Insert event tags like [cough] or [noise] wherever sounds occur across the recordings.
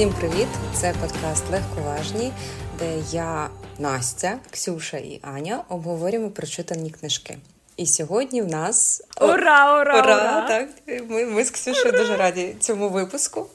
Всім привіт! Це подкаст Легковажні, де я, Настя, Ксюша і Аня обговорюємо прочитані книжки. І сьогодні в нас ура, ура! ура! ура! Так, ми, ми з Ксюшею дуже раді цьому випуску.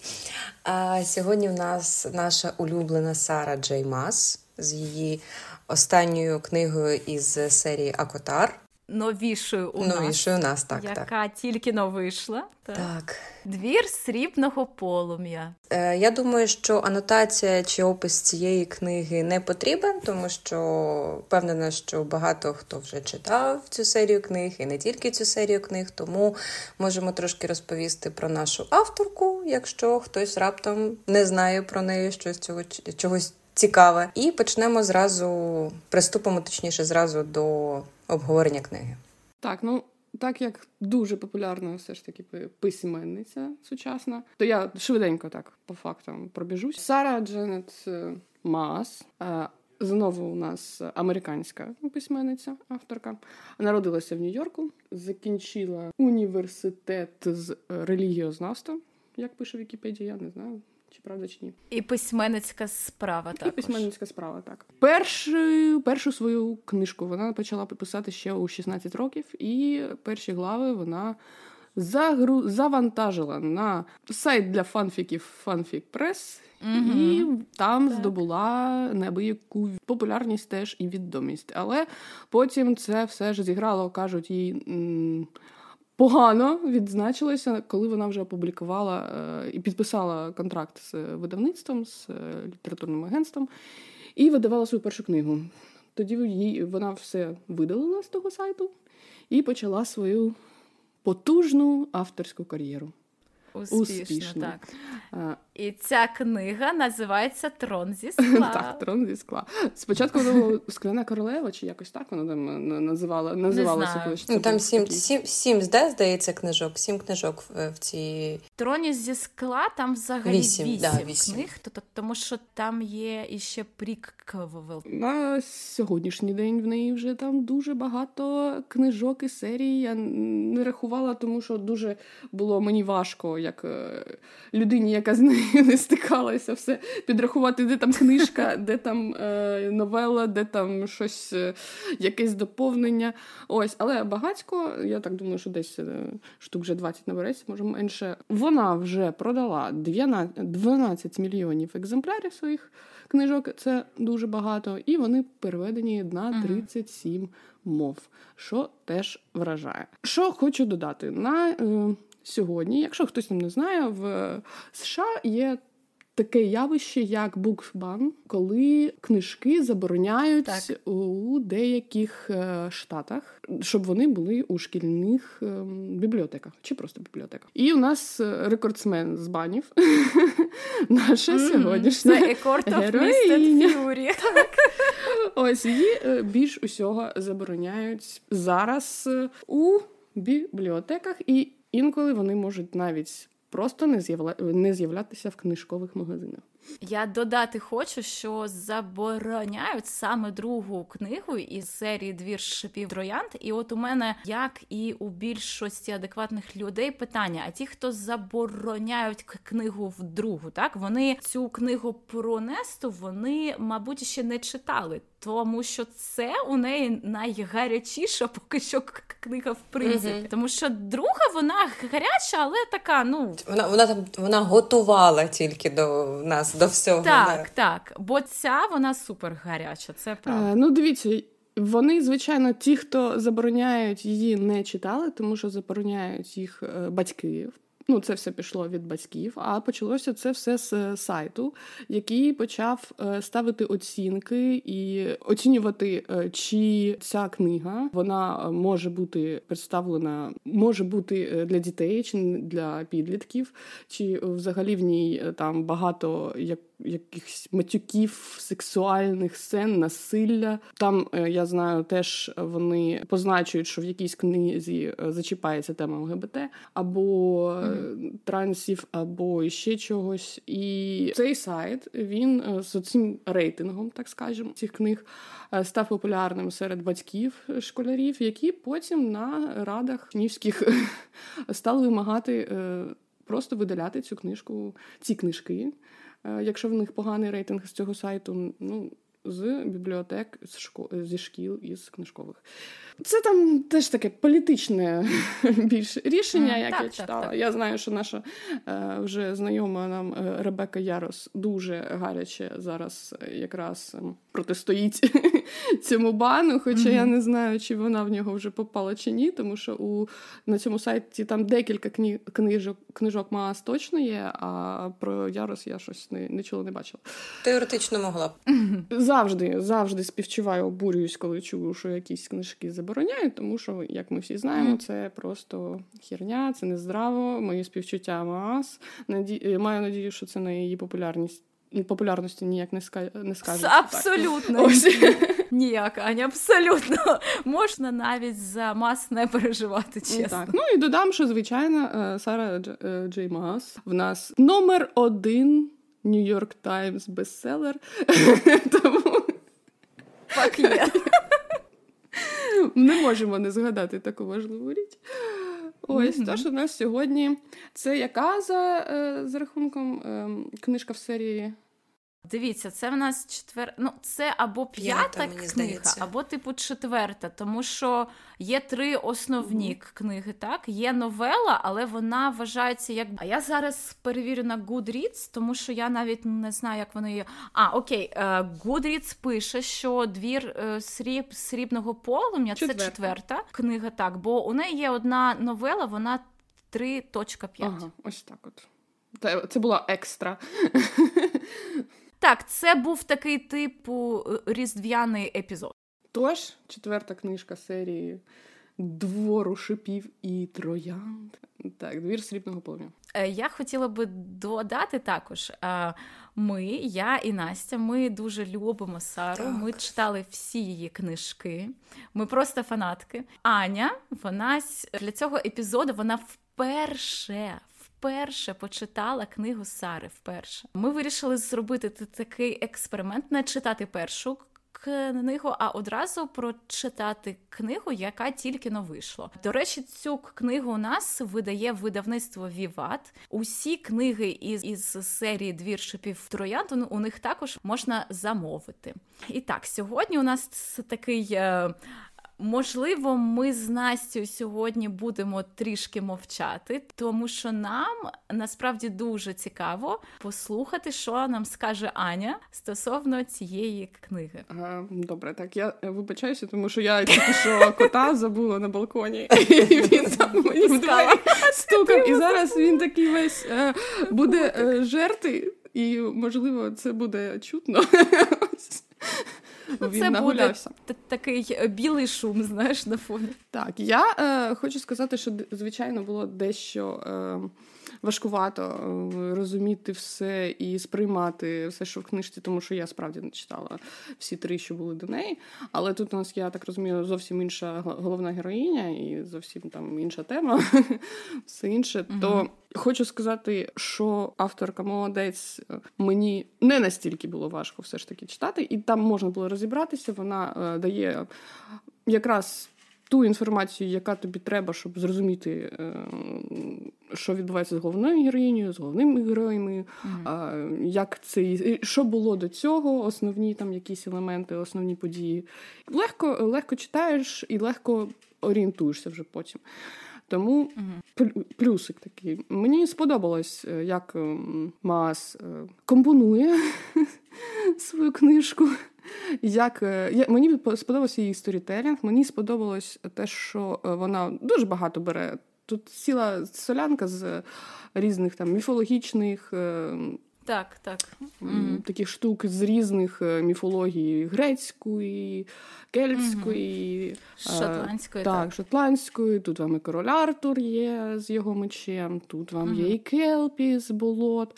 А сьогодні в нас наша улюблена Сара Джей Мас з її останньою книгою із серії Акотар. Новішою у Новішою нас, нас так, яка так. тільки но вийшла. Так. так. Двір срібного полум'я. Е, Я думаю, що анотація чи опис цієї книги не потрібен, тому що впевнена, що багато хто вже читав цю серію книг і не тільки цю серію книг, тому можемо трошки розповісти про нашу авторку, якщо хтось раптом не знає про неї щось цього чогось цікаве. І почнемо зразу, приступимо точніше зразу до обговорення книги. Так, ну так як дуже популярна все ж таки письменниця сучасна, то я швиденько так по фактам пробіжусь. Сара Дженет е, Мас. Е, знову у нас американська письменниця, авторка, народилася в Нью-Йорку, закінчила університет з релігіознавства, як пише Вікіпедія, я не знаю. Чи правда чи ні? І письменницька справа також. І письменницька справа, так. Першу, першу свою книжку вона почала писати ще у 16 років, і перші глави вона загру... завантажила на сайт для фанфіків Fanfic Press, угу. і там так. здобула неабияку популярність теж і відомість. Але потім це все ж зіграло, кажуть їй. Погано відзначилася, коли вона вже опублікувала е, і підписала контракт з видавництвом, з е, літературним агентством, і видавала свою першу книгу. Тоді їй вона все видалила з того сайту і почала свою потужну авторську кар'єру. Успішно, Успішно. так. І ця книга називається Трон зі [laughs] скла. Так, трон зі скла. Спочатку воно скляна королева, чи якось так вона там е, називала, називалася. Коли ну, там сім, сім, сім, здається, книжок, сім книжок в, цій. Троні зі скла там взагалі вісім, вісім, да, вісім. книг, тому що там є іще приквел. На сьогоднішній день в неї вже там дуже багато книжок і серій. Я не рахувала, тому що дуже було мені важко як е, людині, яка з нею [laughs] не стикалася, все підрахувати, де там книжка, де там е, новела, де там щось, е, якесь доповнення. Ось, але багатько, я так думаю, що десь штук вже 20 набереться, може менше. Вона вже продала 12 мільйонів екземплярів своїх книжок. Це дуже багато, і вони переведені на 37 мов, що теж вражає. Що хочу додати на сьогодні, якщо хтось не знає, в США є. Таке явище, як букбан, коли книжки забороняють так. у деяких е, штатах, щоб вони були у шкільних е, бібліотеках чи просто бібліотеках. І у нас рекордсмен з банів, [laughs] наша сьогоднішня героїня. [laughs] Ось її е, більш усього забороняють зараз у бібліотеках і Інколи вони можуть навіть просто не з'явля... не з'являтися в книжкових магазинах. Я додати хочу, що забороняють саме другу книгу із серії Двір шипів троянд. І от у мене, як і у більшості адекватних людей, питання: а ті, хто забороняють книгу в другу, так вони цю книгу про Несту, вони, мабуть, ще не читали тому що це у неї найгарячіша поки що книга в принципі. Mm-hmm. Тому що друга вона гаряча, але така. ну... Вона вона там вона готувала тільки до нас, до всього. Так, да. так. Бо ця вона супер гаряча, це правда. А, ну, дивіться. Вони, звичайно, ті, хто забороняють її, не читали, тому що забороняють їх е, батьки Ну, це все пішло від батьків, а почалося це все з сайту, який почав е, ставити оцінки і оцінювати, е, чи ця книга вона може бути представлена, може бути е, для дітей чи для підлітків, чи взагалі в ній там багато як якихось матюків, сексуальних сцен, насилля. Там е, я знаю, теж вони позначують, що в якійсь книзі е, зачіпається тема ЛГБТ або mm-hmm. трансів, або ще чогось. І цей сайт він з цим рейтингом, так скажемо, цих книг став популярним серед батьків школярів, які потім на радах нівських [laughs] стали вимагати просто видаляти цю книжку, ці книжки якщо в них поганий рейтинг з цього сайту, ну з бібліотек, з школ, зі шкіл із книжкових. Це там теж таке політичне [laughs] більш рішення, mm, як так, я читала. Так, так. Я знаю, що наша е, вже знайома нам е, Ребека Ярос дуже гаряче зараз е, якраз ем, протистоїть [laughs] цьому бану. Хоча mm-hmm. я не знаю, чи вона в нього вже попала чи ні, тому що у на цьому сайті там декілька кні, книжок книжок Маас точно є, а про Ярос я щось не, нічого не бачила. Теоретично могла б. Завжди, завжди співчуваю, обурююсь, коли чую, що якісь книжки забороняють, тому що, як ми всі знаємо, це просто херня, це нездраво. Мої співчуття Маас. Наді... Маю надію, що це на її популярність. Популярності ніяк не ска... не скаже. Абсолютно [laughs] ніяк, Аня, абсолютно можна навіть за Маас не переживати. чесно. Так. Ну і додам, що звичайно е, Сара е, Джей Маас в нас номер один New York Times bestseller. [laughs] Тому Fuck yeah. Не можемо не згадати таку важливу річ. Ось, mm-hmm. тож у нас сьогодні це яка за е, за рахунком е, книжка в серії Дивіться, це в нас четвер... Ну, це або п'ята, п'ята книга, здається. або типу четверта, тому що є три основні mm книги. Так, є новела, але вона вважається як. А я зараз перевірю на Goodreads, тому що я навіть не знаю, як воно є. А, окей, е, Goodreads пише, що двір е, сріб... срібного полум'я це четверта книга. Так, бо у неї є одна новела, вона 3.5. Ага, ось так от. Це була екстра. Так, це був такий типу е, різдвяний епізод. Тож, четверта книжка серії Двору шипів і троянд. Так, двір срібного полум'я. Е, я хотіла би додати також. Е, ми, я і Настя, ми дуже любимо Сару. Так. Ми читали всі її книжки. Ми просто фанатки. Аня, вона для цього епізоду вона вперше вперше почитала книгу Сари. Вперше ми вирішили зробити такий експеримент, не читати першу. Книгу, а одразу прочитати книгу, яка тільки но вийшла. До речі, цю книгу у нас видає видавництво Віват. Усі книги із із серії Двір шипів троянд у них також можна замовити. І так, сьогодні у нас такий е, Можливо, ми з Настю сьогодні будемо трішки мовчати, тому що нам насправді дуже цікаво послухати, що нам скаже Аня стосовно цієї книги. Добре, так я вибачаюся, тому що я тільки що кота забула на балконі, і він там мені в двері стукав. І зараз він такий весь е, буде е, жерти, і можливо це буде чутно. Ну, це буде такий е, білий шум, знаєш, на фоні. Так, я е, хочу сказати, що звичайно було дещо. Е, важкувато е, розуміти все і сприймати все, що в книжці, тому що я справді не читала всі три, що були до неї. Але тут у нас, я так розумію, зовсім інша головна героїня і зовсім там інша тема, [laughs] все інше. Угу. То хочу сказати, що авторка молодець мені не настільки було важко все ж таки читати, і там можна було розібратися. Вона е, дає якраз ту інформацію, яка тобі треба, щоб зрозуміти, е, що відбувається з головною героїнею, з головними героями, mm-hmm. як це що було до цього, основні там якісь елементи, основні події. Легко, легко читаєш і легко орієнтуєшся вже потім. Тому плюсик такий. Мені сподобалось, е, як Маас компонує [laughs] свою книжку. Як е, я, Мені сподобався її сторітелінг, мені сподобалось те, що е, вона дуже багато бере. Тут ціла солянка з різних там міфологічних. Е, так, так. Таких штук з різних міфологій грецької, кельтської, mm-hmm. шотландської. Так, так, шотландської. Тут вам і король Артур є з його мечем, тут вам mm-hmm. є і Келпі з болот,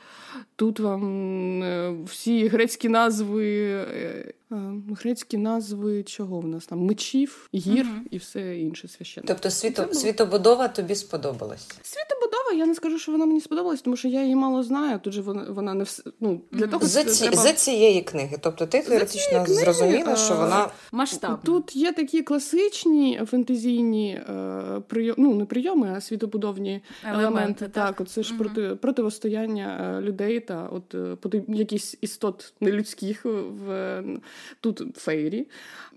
тут вам всі грецькі назви Е, грецькі назви чого в нас там мечів, гір угу. і все інше священне. Тобто світо, світобудова тобі сподобалась? Світобудова я не скажу, що вона мені сподобалась, тому що я її мало знаю. Тут же вона вона не вс... ну, для того за, ці, треба... за цієї книги. Тобто ти теоретично книги, зрозуміла, що вона масштабна. Тут є такі класичні фентезійні е, прийом, ну не прийоми, а світобудовні елементи. елементи так, так, це ж угу. проти противостояння е, людей та от якісь істот нелюдських в тут фейрі,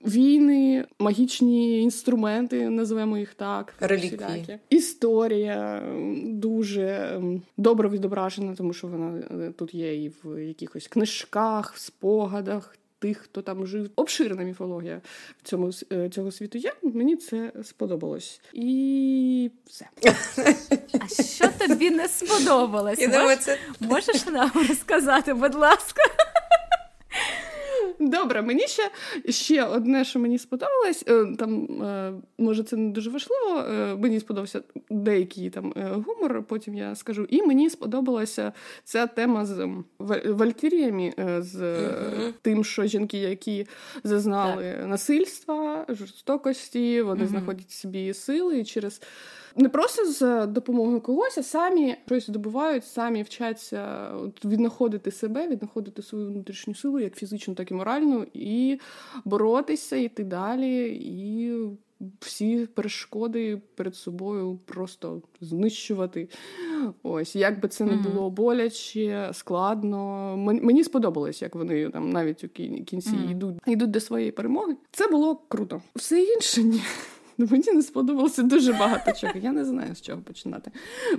війни, магічні інструменти, називаємо їх так. Реліквії. Історія дуже добре відображена, тому що вона е, тут є і в якихось книжках, в спогадах. Тих, хто там жив, обширна міфологія в цьому е, цього світу є. Мені це сподобалось. І все. А що тобі не сподобалось? Мож... Можеш нам розказати, будь ласка? Добре, мені ще ще одне, що мені сподобалось. Е, там, е, може, це не дуже важливо. Е, мені сподобався деякий там гумор, потім я скажу. І мені сподобалася ця тема з валькіріями, з mm-hmm. тим, що жінки, які зазнали так. насильства, жорстокості, вони mm-hmm. знаходять собі сили і через не просто з допомогою когось, а самі щось здобувають, самі вчаться віднаходити себе, віднаходити свою внутрішню силу, як фізичну, так і моральну, і боротися, йти далі, і всі перешкоди перед собою просто знищувати. Ось, як би це не було боляче, складно. Мені сподобалось, як вони там навіть у кінці йдуть, йдуть до своєї перемоги. Це було круто. Все інше ні. Ну, мені не сподобалося дуже багато чого. Я не знаю, з чого починати.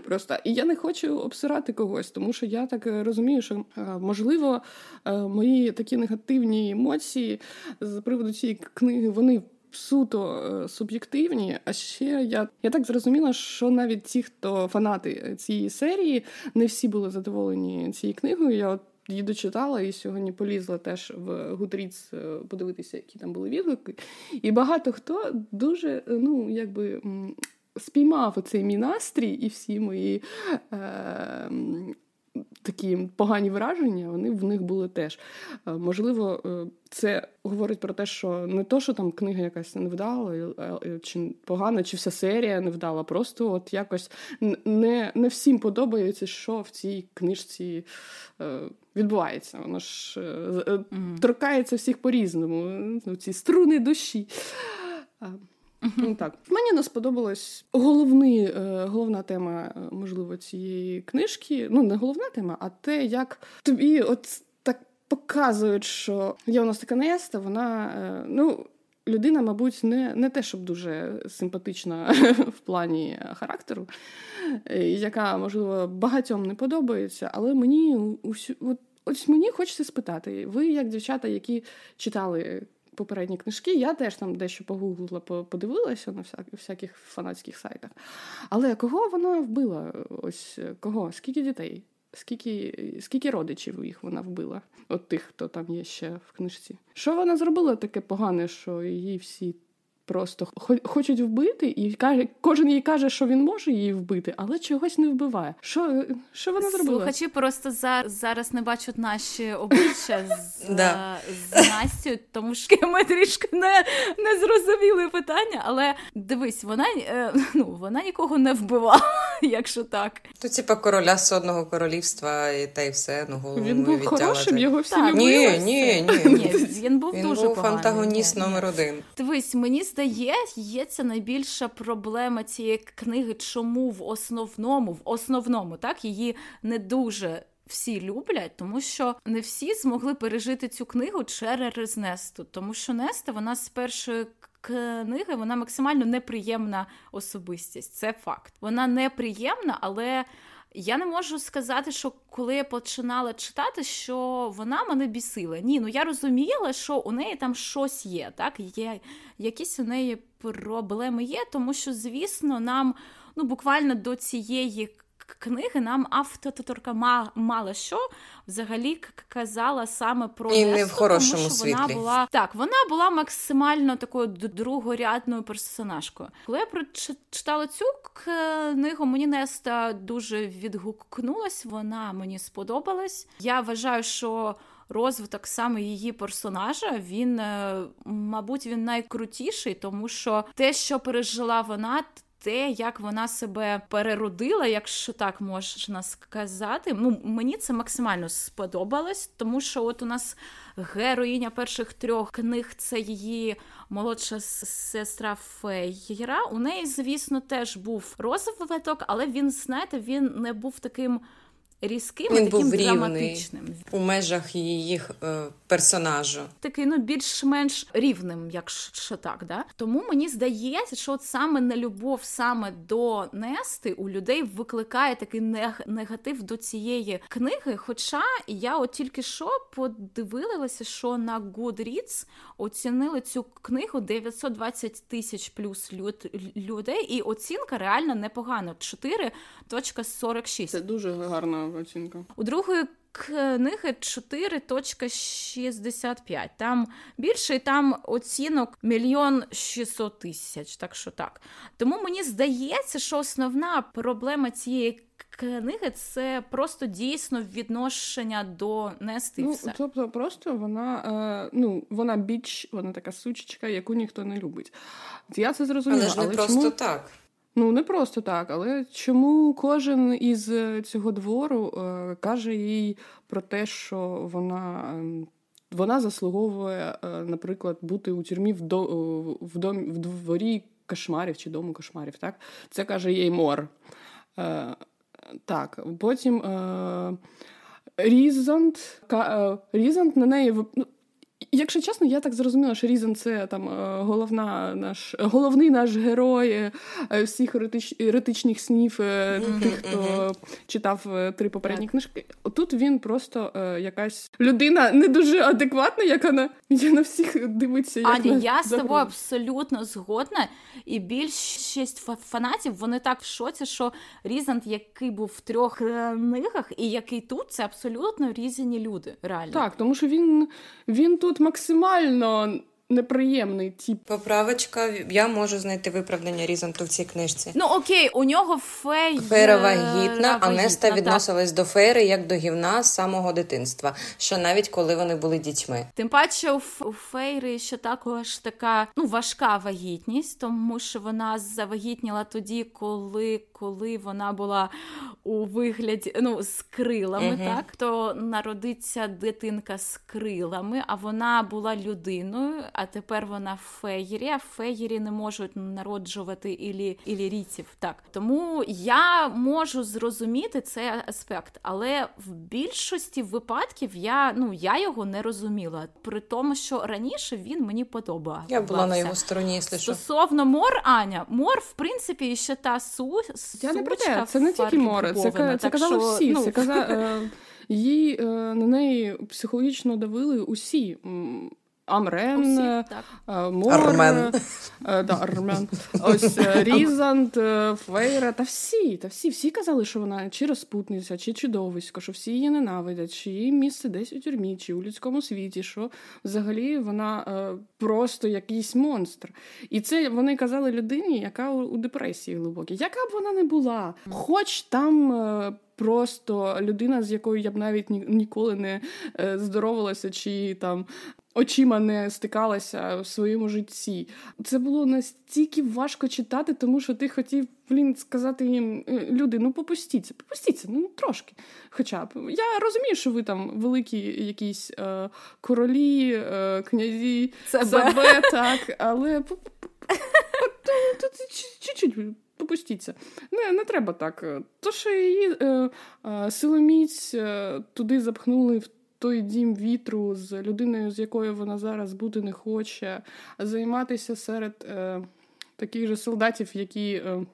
Просто і я не хочу обсирати когось, тому що я так е, розумію, що е, можливо е, мої такі негативні емоції з приводу цієї книги вони. Суто суб'єктивні, а ще я я так зрозуміла, що навіть ті, хто фанати цієї серії, не всі були задоволені цією книгою. Я от її дочитала і сьогодні полізла теж в Гудріц подивитися, які там були відгуки. І багато хто дуже, ну, якби. Спіймав оцей мій настрій і всі мої е, такі погані враження, вони в них були теж. Е, можливо, е, це говорить про те, що не то, що там книга якась невдала, е, чи погана, чи вся серія невдала. Просто от якось не не всім подобається, що в цій книжці відбувається. Воно ж mm-hmm. торкається всіх по-різному. Ну, ці струни душі. Ну, так. Мені не сподобалась головний, е, головна тема, можливо, цієї книжки. Ну, не головна тема, а те, як тобі от так показують, що є у нас така Неста, вона. Ну, Людина, мабуть, не не те, щоб дуже симпатична [laughs] в плані характеру, яка, можливо, багатьом не подобається, але мені усю, от, ось мені хочеться спитати: ви, як дівчата, які читали попередні книжки. Я теж там дещо погуглила, подивилася на всяких фанатських сайтах. Але кого вона вбила? Ось кого? Скільки дітей? Скільки скільки родичів їх вона вбила? От тих, хто там є ще в книжці. Що вона зробила таке погане, що її всі просто хочуть вбити, і каже, кожен їй каже, що він може її вбити, але чогось не вбиває. Що що вона зробила? Слухачі просто за, зараз не бачать наші обличчя з, [laughs] да. з Настю, тому що ми трішки не не зрозуміли питання. Але дивись, вона е, ну вона нікого не вбивала, [laughs] якщо так. То типа короля з одного королівства, і та й все ну голову Він був хорошим, його всі так, ні, ні, ні, ні. Він був він дуже був поганий. антагоніст номер один. Дивись, мені здається найбільша проблема цієї книги, чому в основному, в основному так її не дуже. Всі люблять, тому що не всі змогли пережити цю книгу через Несту. Тому що Неста, вона з першої книги вона максимально неприємна особистість. Це факт. Вона неприємна, але я не можу сказати, що коли я починала читати, що вона мене бісила. Ні, ну я розуміла, що у неї там щось є. Так, є якісь у неї проблеми є, тому що, звісно, нам ну буквально до цієї книги нам авторка мало що взагалі казала саме про І не в хорошому тому, що світлі. вона була так. Вона була максимально такою другорядною персонажкою. Коли я прочитала цю книгу, мені Неста дуже відгукнулась. Вона мені сподобалась. Я вважаю, що. Розвиток саме її персонажа, він, е, мабуть, він найкрутіший, тому що те, що пережила вона, те, як вона себе переродила, якщо так можна сказати. Ну, Мені це максимально сподобалось, тому що от у нас героїня перших трьох книг це її молодша сестра Фейра. У неї, звісно, теж був розвиток, але він, знаєте, він не був таким різким, Він таким був драматичним у межах її е, персонажу. Такий ну більш-менш рівним, якщо так. Да? Тому мені здається, що от саме нелюбов саме до Нести у людей викликає такий негатив до цієї книги. Хоча я от тільки що подивилася, що на Goodreads оцінили цю книгу 920 тисяч плюс людей, і оцінка реально непогана 4.46. Це дуже гарна оцінка. У другої книги 4.65. Там більше, там оцінок мільйон 600 тисяч. Так що так. Тому мені здається, що основна проблема цієї. Книги це просто дійсно відношення до Нести. Ну, все. Тобто, просто вона е, ну, вона біч, вона така сучечка, яку ніхто не любить. Я це зрозуміла. Але ж не але просто чому... так. Ну, не просто так, але чому кожен із е, цього двору е, каже їй про те, що вона ем, вона заслуговує, е, наприклад, бути у тюрмі в до, в, дом, в дворі кошмарів чи дому кошмарів. Так? Це каже їй Мор. Е, Так, потім е, Різант, е, Різант на неї ну, Якщо чесно, я так зрозуміла, що Різен це там е, головна наш головний наш герой е, всіх еретич, еретичних снів mm-hmm, тих, хто mm-hmm. читав три попередні так. книжки. Тут він просто якась людина не дуже адекватна, яка на я на всіх дивиться. Як Аня, на я з тобою абсолютно згодна, і більшість фанатів вони так в шоці, що Різант, який був в трьох книгах, і який тут це абсолютно різні люди. Реально так, тому що він, він тут максимально неприємний тип. Поправочка, я можу знайти виправдання Різанту в цій книжці. Ну окей, у нього фей... Фейра вагітна, а Неста відносилась до Фейри як до гівна з самого дитинства, що навіть коли вони були дітьми. Тим паче у Фейри ще також така ну важка вагітність, тому що вона завагітніла тоді, коли коли вона була у вигляді ну з крилами, uh так то народиться дитинка з крилами, а вона була людиною а тепер вона в феєрі, а феєрі не можуть народжувати ілі, ілірійців. Так тому я можу зрозуміти цей аспект, але в більшості випадків я ну я його не розуміла. При тому, що раніше він мені подобав. Я була на його стороні, якщо що. стосовно мор Аня, мор, в принципі, ще та су Я не про те, це не тільки море, це, це, це казали що, всі. Ну... Це каза... Е, її е, на неї психологічно давили усі. Амрен, Усі, е, е, Мор, Армен. Е, да, Армен. Ось Різант, Фейра, та всі, та всі, всі казали, що вона чи розпутниця, чи чудовисько, що всі її ненавидять, чи її місце десь у тюрмі, чи у людському світі, що взагалі вона просто якийсь монстр. І це вони казали людині, яка у депресії глибокій. Яка б вона не була, хоч там. Просто людина, з якою я б навіть ніколи не здоровалася, чи там очима не стикалася в своєму житті. Це було настільки важко читати, тому що ти хотів блін, сказати їм, «Е, люди, ну попустіться, попустіться, ну трошки. Хоча б я розумію, що ви там великі якісь е, королі, е, князі, себе, так, але чуть-чуть. Попустіться. Не не треба так. То, що її е, е, силоміць е, туди запхнули в той дім вітру з людиною, з якою вона зараз бути не хоче, займатися серед е, таких же солдатів, які е,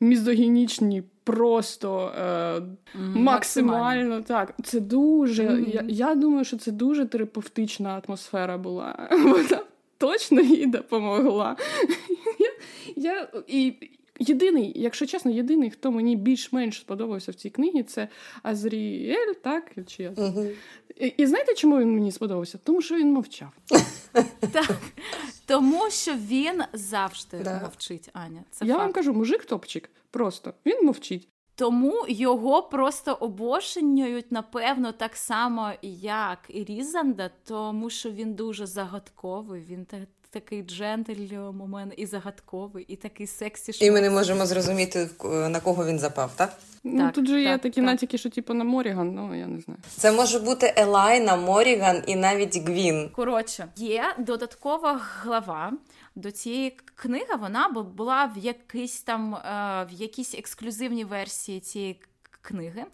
мізогінічні, просто е, максимально. максимально. Так, це дуже. Mm. Я я думаю, що це дуже терапевтична атмосфера була. [laughs] Вона точно їй допомогла. [laughs] Я, я, і, Єдиний, якщо чесно, єдиний, хто мені більш-менш сподобався в цій книгі, це Азріель, так? Чи uh і, і знаєте, чому він мені сподобався? Тому що він мовчав. [laughs] Так, Тому що він завжди да. мовчить, Аня. Це Я факт. вам кажу, мужик топчик. Просто він мовчить. Тому його просто обожнюють, напевно, так само, як і Різанда, тому що він дуже загадковий, він такий джентльмен, і загадковий, і такий сексі. І ми не можемо зрозуміти, на кого він запав, так? Ну, Тут же є такі так. натяки, що типу на Моріган, ну я не знаю. Це може бути Елайна, Моріган і навіть Гвін. Коротше, є додаткова глава. До цієї книги вона була в якійсь там е, в якійсь ексклюзивній версії цієї книги.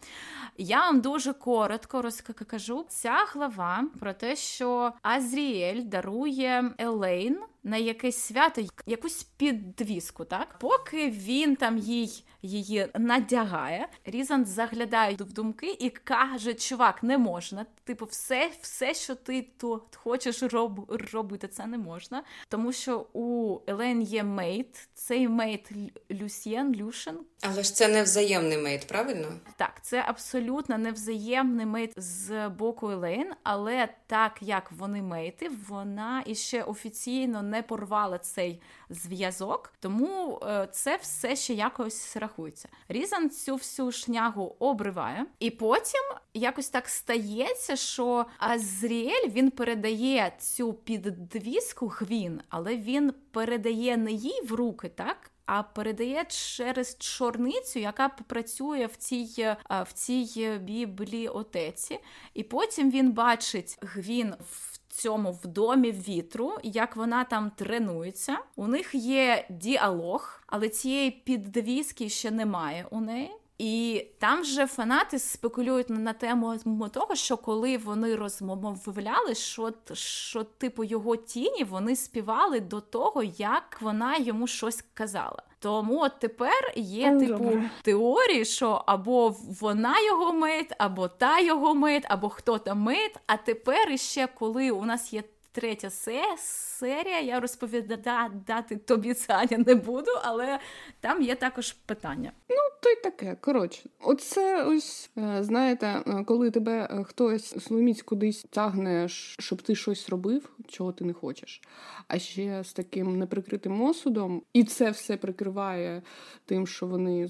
Я вам дуже коротко розкажу. Ця глава про те, що Азріель дарує Елейн на якесь свято якусь підвіску, так поки він там їй її надягає, Різан заглядає в думки і каже: Чувак, не можна. Типу, все, все, що ти тут хочеш роб, робити, це не можна. Тому що у Елейн є mate, цей mate Люсьєн, Люшен. Але ж це не взаємний mate, правильно? Так, це абсолютно невзаємний mate з боку Елейн, але так як вони мейти, вона іще офіційно не порвала цей зв'язок, тому е, це все ще якось рахується. Різан цю всю шнягу обриває, і потім якось так стається, що Азріель він передає цю підвіску Гвін, але він передає не їй в руки, так? А передає через жрицю, яка працює в цій е, в цій бібліотеці, і потім він бачить гвін в цьому в домі вітру, як вона там тренується. У них є діалог, але цієї підвіски ще немає у неї. І там же фанати спекулюють на тему того, що коли вони розмовляли, що що типу його тіні вони співали до того, як вона йому щось казала. Тому от тепер є ну, типу теорії, що або вона його мить, або та його мить, або хто там мить. А тепер іще коли у нас є третя серія, я розповідати тобі Саня не буду, але там є також питання. Ну, то й таке. Коротше, оце ось е, знаєте, е, коли тебе е, хтось сломіць кудись тягне, щоб ти щось робив, чого ти не хочеш. А ще з таким неприкритим осудом, і це все прикриває тим, що вони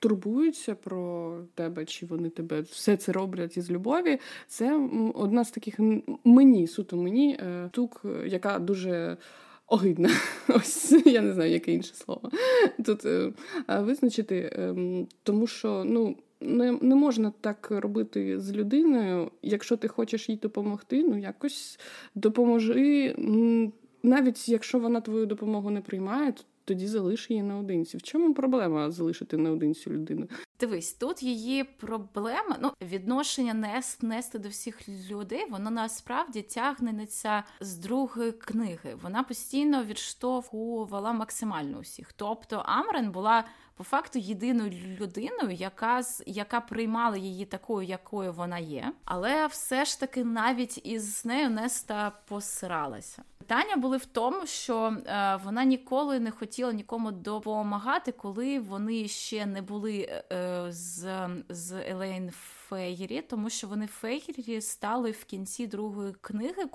турбуються про тебе, чи вони тебе все це роблять із любові. Це одна з таких мені, суто мені, тук, яка дуже. Огидна, [laughs] ось я не знаю, яке інше слово тут е, визначити, ем, тому що ну не не можна так робити з людиною. Якщо ти хочеш їй допомогти, ну якось допоможи. Навіть якщо вона твою допомогу не приймає, тоді залиш її наодинці. В чому проблема залишити наодинці людину? Дивись, тут її проблема, ну відношення нес, нести до всіх людей, воно насправді тягнеться з другої книги. Вона постійно відштовхувала максимально усіх. Тобто Амрен була по факту єдиною людиною, яка яка приймала її такою, якою вона є, але все ж таки навіть із нею Неста посиралася. Питання були в тому, що е, вона ніколи не хотіла нікому допомагати, коли вони ще не були е, з з Елейн Фейгері, тому що вони Фейрі стали в кінці другої книги,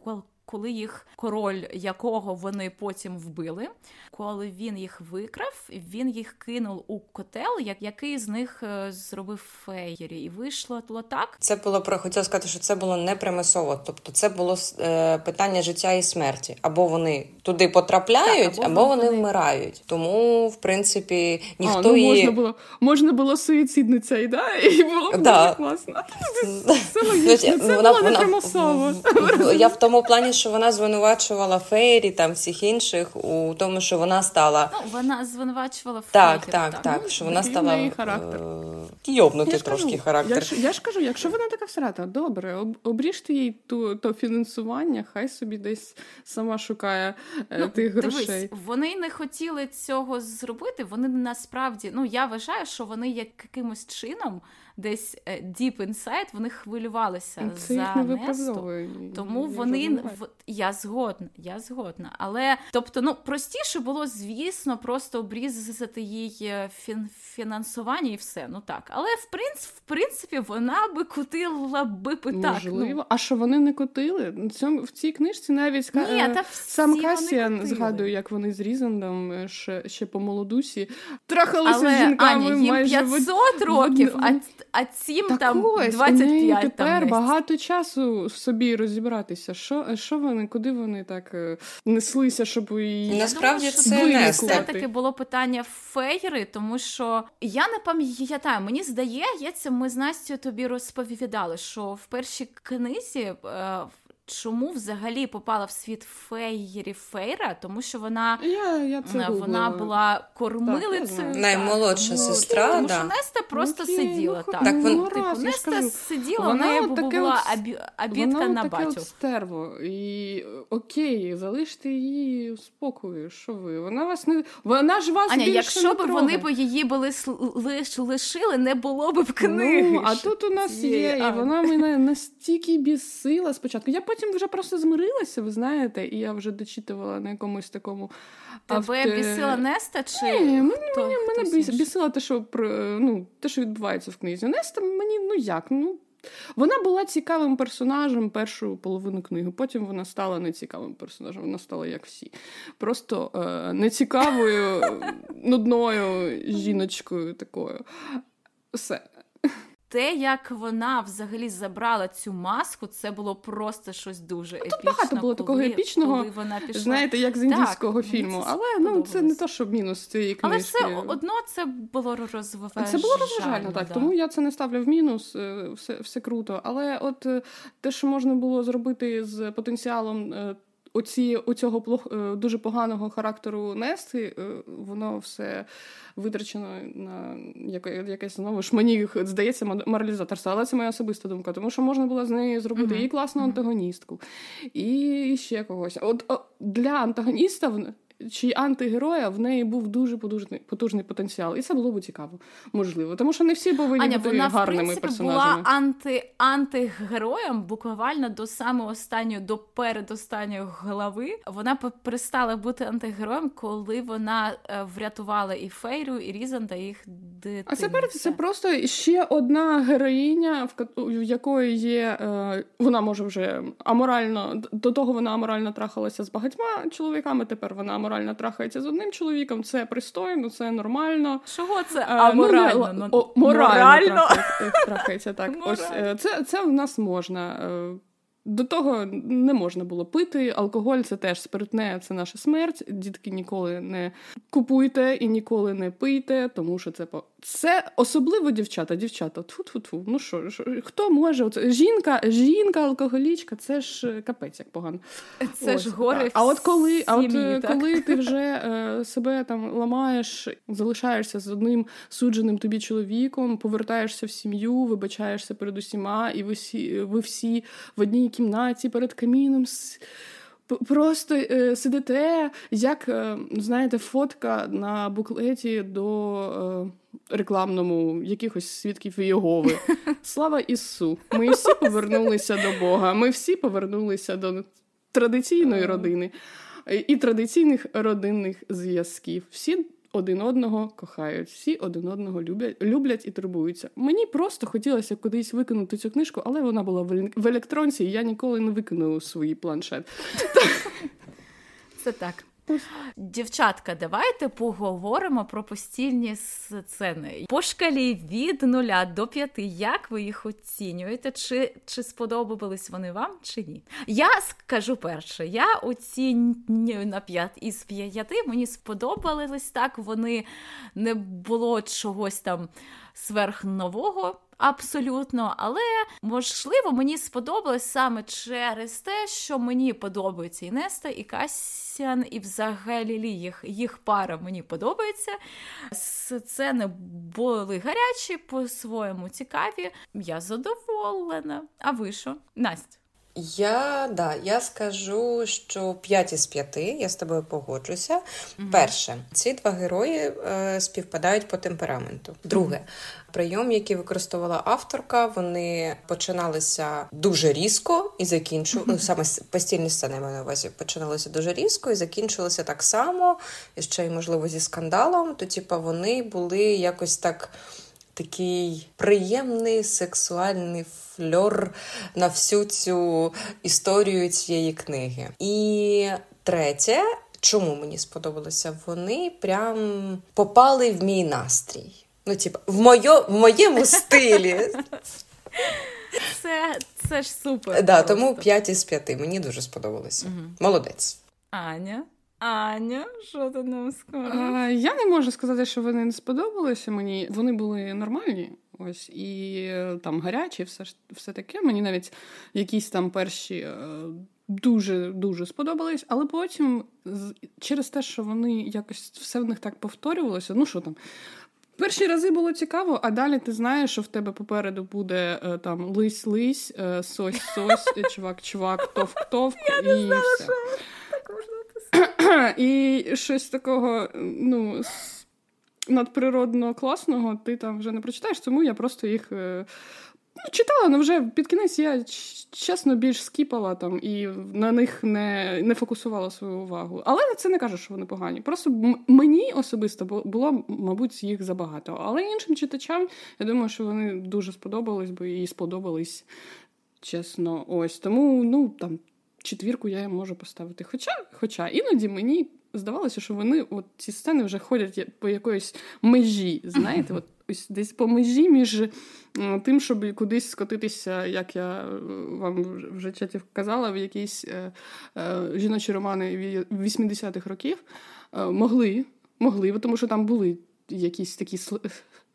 коли їх король, якого вони потім вбили, коли він їх викрав, він їх кинув у котел, як який з них е, зробив феєрі, і вийшло так. Це було про хотіла сказати, що це було не примусово, тобто це було е, питання життя і смерті. Або вони туди потрапляють, так, або, або вони, вони вмирають. Тому, в принципі, ніхто а, ну, її... можна було можна було суїцидниця, і да, і було да. дуже класно. [laughs] Це логічно, це було не примусово. Я в тому плані що вона звинувачувала Фейрі там всіх інших у тому, що вона стала. Ну, вона звинувачувала Фейрі. Так, так, так, так. Що вона стала е, йобнути трошки кажу, характер. Я ж, я ж кажу, якщо вона така всрата, добре, об, обріжте їй ту то фінансування, хай собі десь сама шукає е, ну, тих грошей. Дивись, вони не хотіли цього зробити. Вони насправді, ну я вважаю, що вони якимось чином десь е, deep inside вони хвилювалися ну, Це за не Несту, тому вони в я згодна, я згодна. Але тобто, ну простіше було, звісно, просто обрізати їй е, фін, фінансування і все. Ну так, але в принципі, в принципі, вона би кутила би так. Можливо, ну. а що вони не котили? Цьому в цій книжці навіть Ні, е, та сам Касіан згадую, як вони з Різандом ще ще по молодусі трахалися але, з жінками Аня, їм майже 500 років. А а цім так там ось, 25. тепер там багато часу собі розібратися. Що що вони, куди вони так е, неслися, щоб її насправді це не все таки було питання фейри, тому що я не пам'ятаю, мені здається, ми з Настю тобі розповідали, що в першій книзі. Е, чому взагалі попала в світ Фейрі Фейра, тому що вона я, я це вона була кормилицею. Наймолодша так, сестра. Тому да. що Неста просто Окей, сиділа. Ну, так, так вон... типу, Неста сиділа, вона в неї була обідка вона на батю. От стерво. І окей, залиште її у спокою. Що ви? Вона вас не вона ж вас Аня, більше якщо б вони б її були лиш лишили, не було б в книги. Ну, а тут у нас є, і вона мене настільки бісила спочатку. Я потім вже просто змирилася, ви знаєте, і я вже дочитувала на якомусь такому. Тебе авто... бісила Неста? чи Ні, мені, хто, мені, мене бісила, бісила те, що ну, те, що відбувається в книзі. Неста мені, ну як, ну. Вона була цікавим персонажем першу половину книги. Потім вона стала нецікавим персонажем. Вона стала як всі. Просто е, нецікавою, нудною жіночкою такою. Все те, як вона взагалі забрала цю маску, це було просто щось дуже епічне. Тут багато було такого епічного, коли вона пішла. знаєте, як з індійського так, фільму. Але ну це не то, що мінус цієї книжки. Але все одно це було розвивально. Це було розважально, так. Да. Тому я це не ставлю в мінус, е, все, все круто. Але от е, те, що можна було зробити з потенціалом. Е, оці, оцього плох, дуже поганого характеру Нести, воно все витрачено на якесь знову ж мені здається моралізаторство. Але це моя особиста думка, тому що можна було з неї зробити uh-huh. і класну антагоністку, і ще когось. От, от для антагоніста чи антигероя в неї був дуже потужний потужний потенціал, і це було б цікаво, можливо. Тому що не всі повинні Аня, бути вона, гарними в принципі, персонажами. була анти, антигероєм буквально до самого останнього, до передостанньої глави. Вона перестала бути антигероєм, коли вона е, врятувала і Фейру, і Різан та їх дитину. А тепер це просто ще одна героїня, в якої є е, вона може вже аморально до того вона аморально трахалася з багатьма чоловіками. Тепер вона аморально трахається з одним чоловіком. Це пристойно, це нормально. Чого це аморально? Е, ну, о, морально, морально. трахається так. [laughs] Ось е, це це в нас можна. До того не можна було пити. Алкоголь це теж спиртне, це наша смерть. Дітки ніколи не купуйте і ніколи не пийте, тому що це це особливо дівчата. Дівчата, тфу-тфу-тфу. Ну що хто може? Оце? Жінка, жінка, алкоголічка, це ж е, капець як погано. Це Ось, ж горе. А от коли, а от е, коли ти [laughs] вже е, себе там ламаєш, залишаєшся з одним судженим тобі чоловіком, повертаєшся в сім'ю, вибачаєшся перед усіма, і ви всі, ви всі в одній кімнаті перед каміном. Просто е, сидите, як е, знаєте, фотка на буклеті до е, рекламному якихось свідків Єгови. [laughs] Слава Ісу! Ми всі повернулися до Бога. Ми всі повернулися до традиційної родини і традиційних родинних зв'язків. Всі один одного кохають, всі один одного люблять люблять і турбуються. Мені просто хотілося кудись викинути цю книжку, але вона була в електронці, і я ніколи не викинула свій планшет. Це так. Дівчатка, давайте поговоримо про постільні сцени. По шкалі від 0 до 5, як ви їх оцінюєте? Чи чи сподобались вони вам, чи ні? Я скажу перше, я оцінюю на 5 із 5. Мені сподобались так, вони не було чогось там сверхнового. Абсолютно, але можливо мені сподобалось саме через те, що мені подобається і Неста, і Касян, і взагалі їх їх пара мені подобається. Сцени були гарячі, по-своєму цікаві. Я задоволена. А ви що? Настя? Я да, я скажу, що 5 із 5, я з тобою погоджуся. mm Перше, ці два герої е, співпадають по темпераменту. Друге, прийом, який використовувала авторка, вони починалися дуже різко і закінчували mm [laughs] саме постільні сцени маю на увазі починалися дуже різко і закінчувалися так само, і ще й можливо зі скандалом. То, типа, вони були якось так такий приємний сексуальний фльор на всю цю історію цієї книги. І третє. Чому мені сподобалося? Вони прям попали в мій настрій. Ну, типу, в моє, в моєму стилі. Це це ж супер. Да, Тому 5 із 5. Мені дуже сподобалося. Угу. Молодець. Аня. Аня, що ти нам скажеш? Я не можу сказати, що вони не сподобалися мені. Вони були нормальні. Ось і е, там гарячі, все все таке. Мені навіть якісь там перші е, дуже дуже сподобались, але потім через те, що вони якось все в них так повторювалося. Ну що там? Перші рази було цікаво, а далі ти знаєш, що в тебе попереду буде е, там лись-лись, сось-сось, [laughs] чувак-чувак, товк-товк і все. [clears throat] І щось такого, ну, надприродно класного ти там вже не прочитаєш, тому я просто їх е, ну, читала, але вже під кінець я чесно більш скіпала там і на них не не фокусувала свою увагу. Але це не каже, що вони погані. Просто мені особисто було, мабуть, їх забагато. Але іншим читачам я думаю, що вони дуже сподобались би і сподобались. Чесно, ось тому ну там четвірку я можу поставити. Хоча, Хоча іноді мені здавалося, що вони от ці сцени вже ходять по якоїсь межі. Знаєте, от ось десь по межі між тим, щоб кудись скотитися, як я е, вам вже чаті казала, в якісь е, е, жіночі романи 80-х років е, могли, могли, тому що там були якісь такі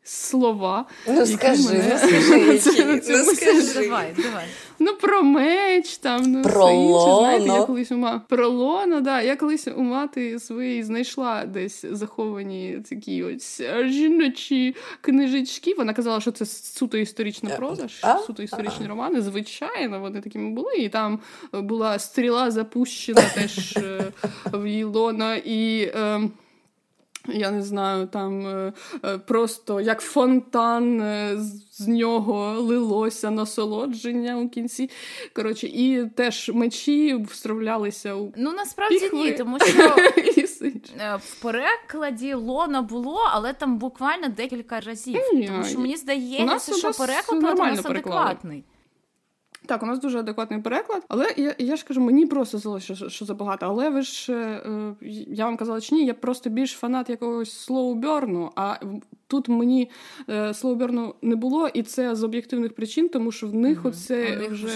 слова. Ну скажи, мене... ну скажи, [laughs] які. ну скажи. Давай, давай. Ну, про меч, там, ну, про все інше, знаєте, я колись ума. Про лоно, да. Я колись у мати своєї знайшла десь заховані такі ось жіночі книжечки. Вона казала, що це суто історична проза, суто історичні романи. Звичайно, вони такими були. І там була стріла запущена теж е, в її лоно. І... Ем, я не знаю, там е, е, просто як фонтан е, з нього лилося насолодження у кінці. Коротше, і теж мечі встромлялися у. Ну насправді піхви. ні, тому що [laughs] в перекладі лона було, але там буквально декілька разів. Тому що мені здається, що переклад у нас адекватний. Так, у нас дуже адекватний переклад, але я я ж кажу, мені просто здалося, що, що забагато. Але ви ж е, я вам казала, чи ні, я просто більш фанат якогось слоуберну, а Тут мені е, Слоуберну не було, і це з об'єктивних причин, тому що в них mm-hmm. оце вже,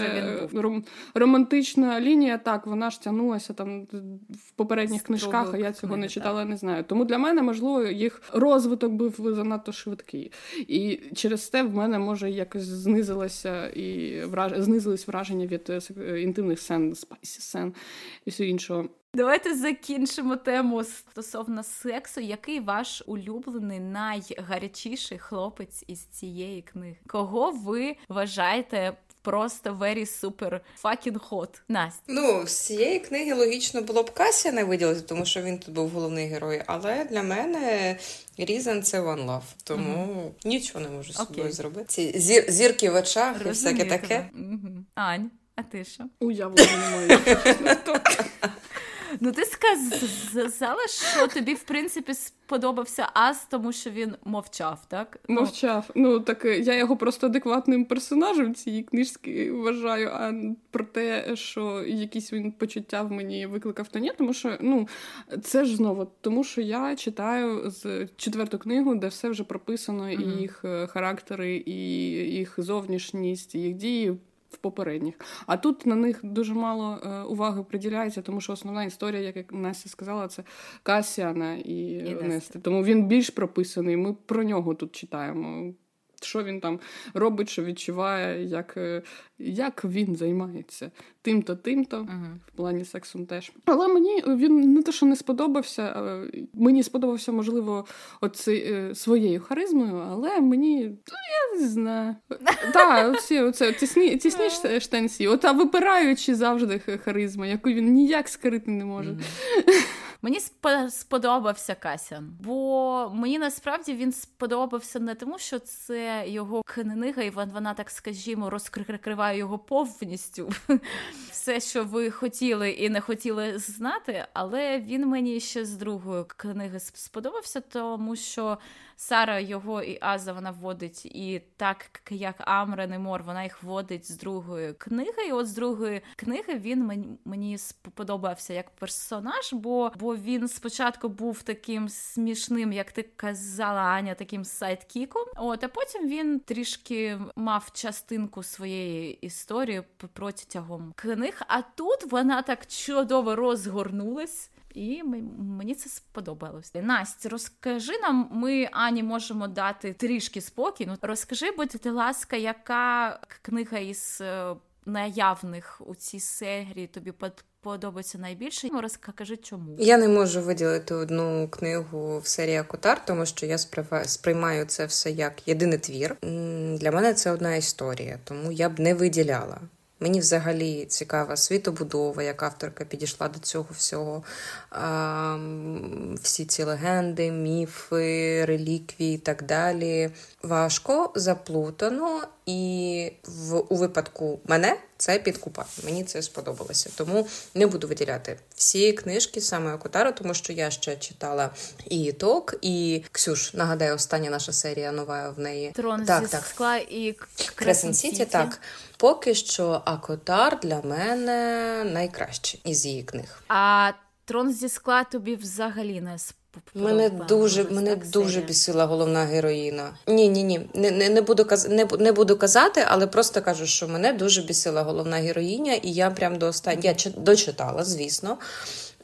вже ром, романтична лінія. Так, вона ж тягнулася там в попередніх Строго книжках, а я цього книги, не читала, так. не знаю. Тому для мене, можливо, їх розвиток був занадто швидкий. І через те в мене може якось знизилося і враж... знизились враження від е, інтимних сцен, spicy сцен і все іншого. Давайте закінчимо тему стосовно сексу. Який ваш улюблений найгарячіший хлопець із цієї книги? Кого ви вважаєте? Просто very super fucking hot. Настя. Ну, з цієї книги логічно було б Касіяна виділити, тому що він тут був головний герой. Але для мене Різан це One Love, тому uh-huh. нічого не можу з собою okay. зробити. Ці зір, зірки в очах і всяке таке. Uh-huh. Ань, а ти що? Уявлення немає. [laughs] Ну, ти сказала, що тобі, в принципі, сподобався Ас, тому що він мовчав, так? Ну. Мовчав. Ну так е, я його просто адекватним персонажем цієї книжки вважаю, а про те, що якісь він почуття в мені викликав, то ні, тому що ну це ж знову, тому що я читаю з четверту книгу, де все вже прописано, і їх е, характери, і їх зовнішність, і їх дії в попередніх. А тут на них дуже мало е, уваги приділяється, тому що основна історія, як Настя сказала, це Касіана і, і Нести. Тому він більш прописаний. Ми про нього тут читаємо що він там робить, що відчуває, як е, як він займається тим-то, тим-то, uh-huh. в плані сексом теж. Але мені він не те, що не сподобався. Мені сподобався, можливо, оці, е, своєю харизмою, але мені ну, я не знаю. [laughs] Так, всі оце тісні тісні штанці, ота випираючи завжди харизма, яку він ніяк скрити не може. Uh-huh. Мені сподобався Касян, бо мені насправді він сподобався не тому, що це його книга, і вона, так скажімо, розкриває його повністю. [laughs] Все, що ви хотіли і не хотіли знати, але він мені ще з другої книги сподобався, тому що Сара його і Аза вона вводить, і так як Амрен і Мор, вона їх вводить з другої книги. І от з другої книги він мені сподобався як персонаж, бо бо він спочатку був таким смішним, як ти казала, Аня, таким сайдкіком. От а потім він трішки мав частинку своєї історії протягом книг. А тут вона так чудово розгорнулась. І мені це сподобалось. Настя, розкажи нам, ми Ані можемо дати трішки спокій. Ну розкажи, будь ласка, яка книга із е, наявних у цій серії тобі подобається найбільше? Ну, розкажи, чому я не можу виділити одну книгу в серії Акутар, тому що я сприймаю це все як єдиний твір. Для мене це одна історія, тому я б не виділяла. Мені взагалі цікава світобудова, як авторка підійшла до цього всього. Всі ці легенди, міфи, реліквії і так далі. Важко, заплутано, і в у випадку мене це підкупа. Мені це сподобалося. Тому не буду виділяти всі книжки саме Окутару, тому що я ще читала і ток, і Ксюш. Нагадаю, остання наша серія нова в неї Трон так, зі так. скла і Кресен Сіті. Так поки що Акотар для мене найкращий із її книг. А трон зі скла тобі взагалі не сподобався? Мене дуже мене дуже бісила головна героїна. Ні, ні, ні. Не не, не, буду каз... не, не буду казати, але просто кажу, що мене дуже бісила головна героїня, і я прям до останнього я дочитала, звісно.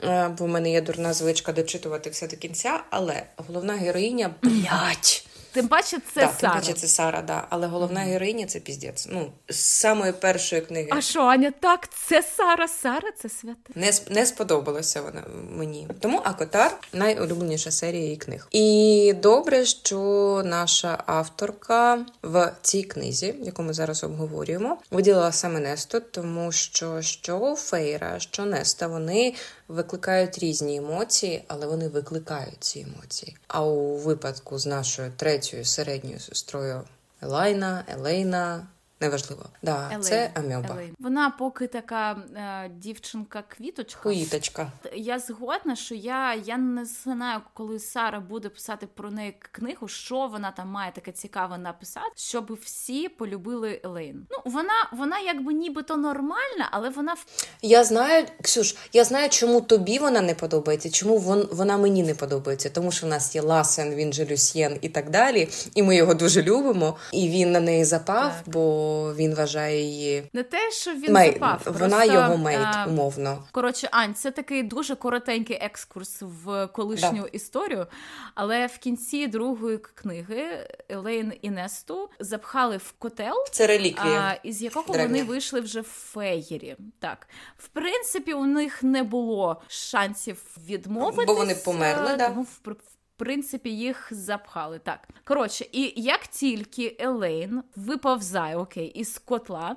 Е, бо в мене є дурна звичка дочитувати все до кінця, але головна героїня блять. Тим паче це так, Сара. Тим паче це Сара, да. Але головна героїня це піздець. Ну, з самої першої книги. А що, Аня, так, це Сара, Сара, це свята. Не не сподобалося вона мені. Тому Акотар найулюбленіша серія її книг. І добре, що наша авторка в цій книзі, яку ми зараз обговорюємо, виділила саме Несту, тому що що Фейра, що Неста, вони викликають різні емоції, але вони викликають ці емоції. А у випадку з нашою третьою середньою сестрою Елайна, Елейна, Неважливо. Да, Елейн. Це Амьоба. Елейн. Вона поки така е, дівчинка-квіточка. Квіточка. Я згодна, що я я не знаю, коли Сара буде писати про неї книгу, що вона там має таке цікаве написати, щоб всі полюбили Елейн. Ну, вона вона якби нібито нормальна, але вона Я знаю, Ксюш, я знаю, чому тобі вона не подобається, чому вон, вона мені не подобається. Тому що в нас є Ласен, він же Люсьєн і так далі. І ми його дуже любимо. І він на неї запав, так. бо він вважає її не те, що він ma... запав. Вона просто, його mate, а... умовно. Коротше, Ань, це такий дуже коротенький екскурс в колишню да. історію. Але в кінці другої книги Елейн і Несту запхали в котел, це реліквія, а, із якого Древня. вони вийшли вже в фейрі. Так, в принципі, у них не було шансів відмовитися, бо вони померли. да? Тому в принципі, їх запхали. Так. Коротше, і як тільки Елейн виповзає окей, із котла.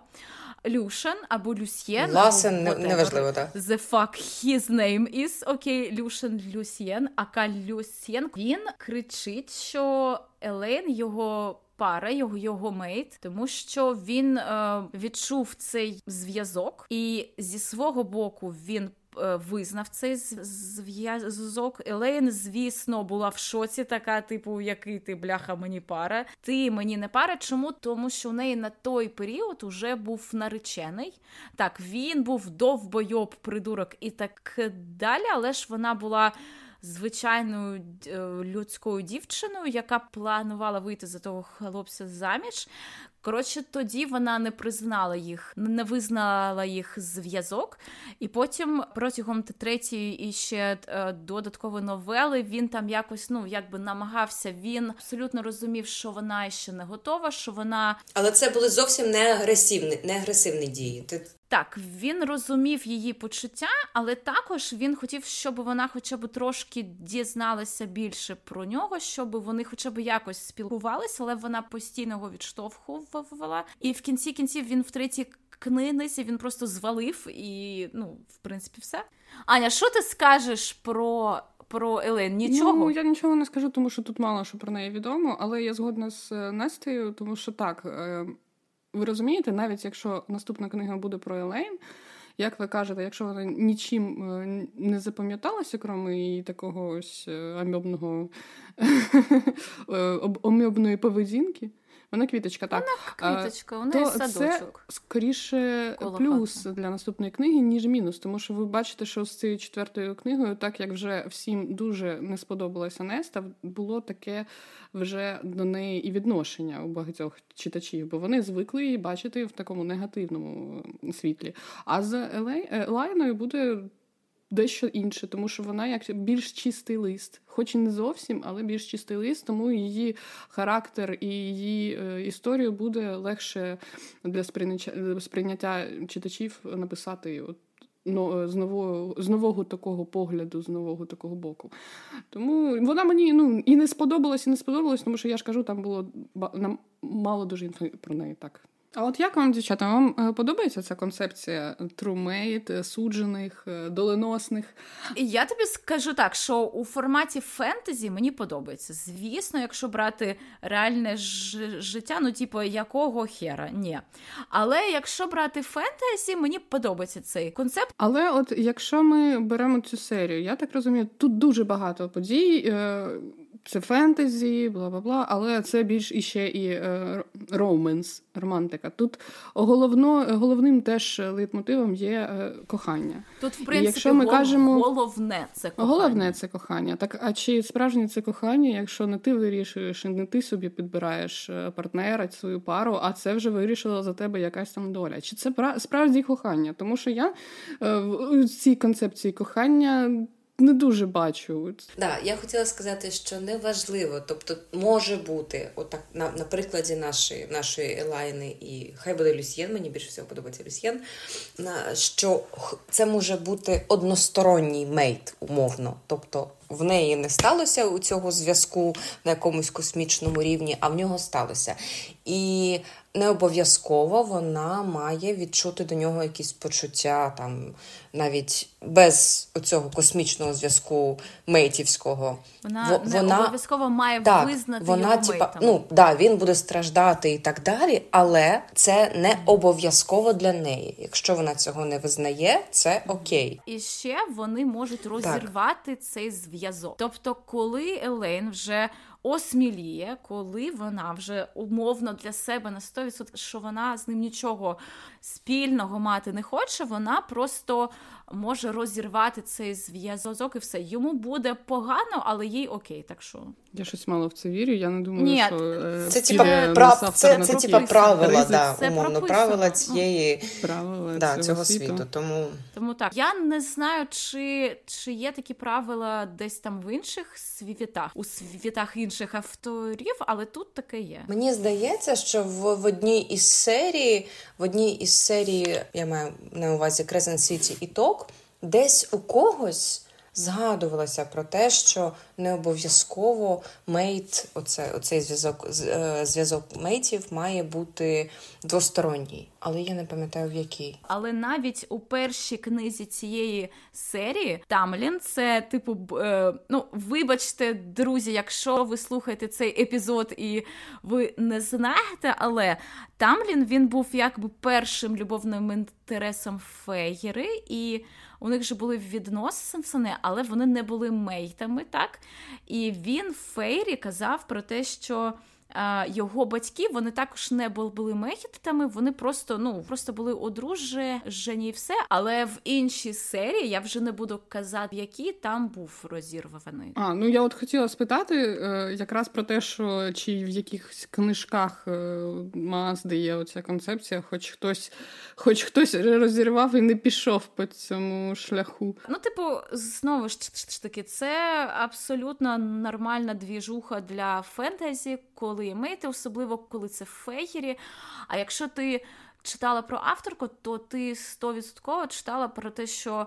Люшен або Люсьєн. Ласен, або неважливо, так. The fuck his name is. Окей, Люшен Люсьєн, aka Люсьєн. Він кричить, що Елейн його. Пара його його mate, тому що він е, відчув цей зв'язок, і зі свого боку він визнав цей зв'язок. Елейн, звісно, була в шоці, така, типу, який ти бляха мені пара. Ти мені не пара. Чому? Тому що у неї на той період уже був наречений. Так, він був довбойоб, придурок і так далі, але ж вона була. Звичайною е, людською дівчиною, яка планувала вийти за того хлопця заміж, Коротше, тоді вона не признала їх, не визнала їх зв'язок, і потім протягом третьої і ще е, додаткової новели він там якось ну якби намагався. Він абсолютно розумів, що вона ще не готова, що вона. Але це були зовсім не агресивні, не агресивні дії. Ти так, він розумів її почуття, але також він хотів, щоб вона хоча б трошки дізналася більше про нього, щоб вони хоча б якось спілкувалися, але вона постійно його відштовхувала. І в кінці кінців він в третій книзі він просто звалив і, ну, в принципі, все. Аня, що ти скажеш про. Про Елен нічого? Ну, я нічого не скажу, тому що тут мало що про неї відомо, але я згодна з е, Настею, тому що так, е, ви розумієте, навіть якщо наступна книга буде про Елейн, як ви кажете, якщо вона нічим е, не запам'яталася, крім її такого ось амьобного [laughs] ом'єбної поведінки. Вона квіточка, так. Вона квіточка, у неї садочок. Це скоріше Коло плюс для наступної книги, ніж мінус. Тому що ви бачите, що з цією четвертою книгою, так як вже всім дуже не сподобалася Неста, було таке вже до неї і відношення у багатьох читачів, бо вони звикли її бачити в такому негативному світлі. А з Елайною буде дещо інше, тому що вона як більш чистий лист, хоч і не зовсім, але більш чистий лист, тому її характер і її е, історію буде легше для сприйняття, сприйняття читачів написати. От, Ну, з нового з нового такого погляду, з нового такого боку. Тому вона мені ну, і не сподобалась, і не сподобалась, тому що я ж кажу, там було нам мало дуже інфи про неї так. А от як вам, дівчата, вам е, подобається ця концепція трумейт, е, суджених, е, доленосних? Я тобі скажу так, що у форматі фентезі мені подобається. Звісно, якщо брати реальне ж- життя, ну типу, якого хера? Ні. Але якщо брати фентезі, мені подобається цей концепт. Але от якщо ми беремо цю серію, я так розумію, тут дуже багато подій це фентезі, бла бла бла, але це більш іще і е, роуменс, романтика. Тут головно, головним теж лейтмотивом є е, кохання. Тут, в принципі, якщо ми кажемо, головне це кохання. Головне це кохання. Так, а чи справжнє це кохання, якщо не ти вирішуєш, і не ти собі підбираєш е, партнера, свою пару, а це вже вирішила за тебе якась там доля? Чи це справді кохання? Тому що я в цій концепції кохання не дуже бачу. Да, я хотіла сказати, що неважливо, тобто може бути, отак на на прикладі нашої нашої Елайни, і хай буде Люсьєн, мені більше всього подобається Люсьєн, що це може бути односторонній мейт, умовно. Тобто в неї не сталося у цього зв'язку на якомусь космічному рівні, а в нього сталося. І не обов'язково вона має відчути до нього якісь почуття, там навіть без цього космічного зв'язку мейтівського. Вона, вона не обов'язково має так, визнати вона, його типа, мейтом. ну да, він буде страждати і так далі, але це не обов'язково для неї. Якщо вона цього не визнає, це окей. І ще вони можуть розірвати так. цей зв'язок. Тобто, коли Елейн вже осміліє, коли вона вже умовно для себе на 100%, що вона з ним нічого спільного мати не хоче, вона просто може розірвати цей зв'язок і все. Йому буде погано, але їй окей. Так що я щось мало в це вірю. Я не думаю, Ні, що е, це типа прав... це, це, це правила, да, це умовно правила цієї правила да, цього, цього світу. світу. Тому тому так я не знаю, чи чи є такі правила десь там в інших світах, у світах інших авторів, але тут таке є. Мені здається, що в, в одній із серії, в одній із серії, я маю на увазі Crescent City і Ток, десь у когось згадувалося про те, що не обов'язково мейт, оце, оцей зв'язок е, зв'язок мейтів має бути двосторонній, але я не пам'ятаю в якій. Але навіть у першій книзі цієї серії Тамлін це типу, е, ну вибачте, друзі, якщо ви слухаєте цей епізод і ви не знаєте, але Тамлін він був якби першим любовним інтересом Фейгери і у них же були відносини, але вони не були мейтами, так? І він Фейрі казав про те, що його батьки вони також не були мехітами, вони просто ну просто були одружені і все. Але в іншій серії я вже не буду казати, які там був розірваний. А ну я от хотіла спитати е, якраз про те, що чи в якихось книжках е, Мазди є оця концепція, хоч хтось, хоч хтось розірвав і не пішов по цьому шляху. Ну, типу, знову ж таки, це абсолютно нормальна двіжуха для фентезі, коли є мейти, особливо коли це фейгері. А якщо ти читала про авторку, то ти 100% читала про те, що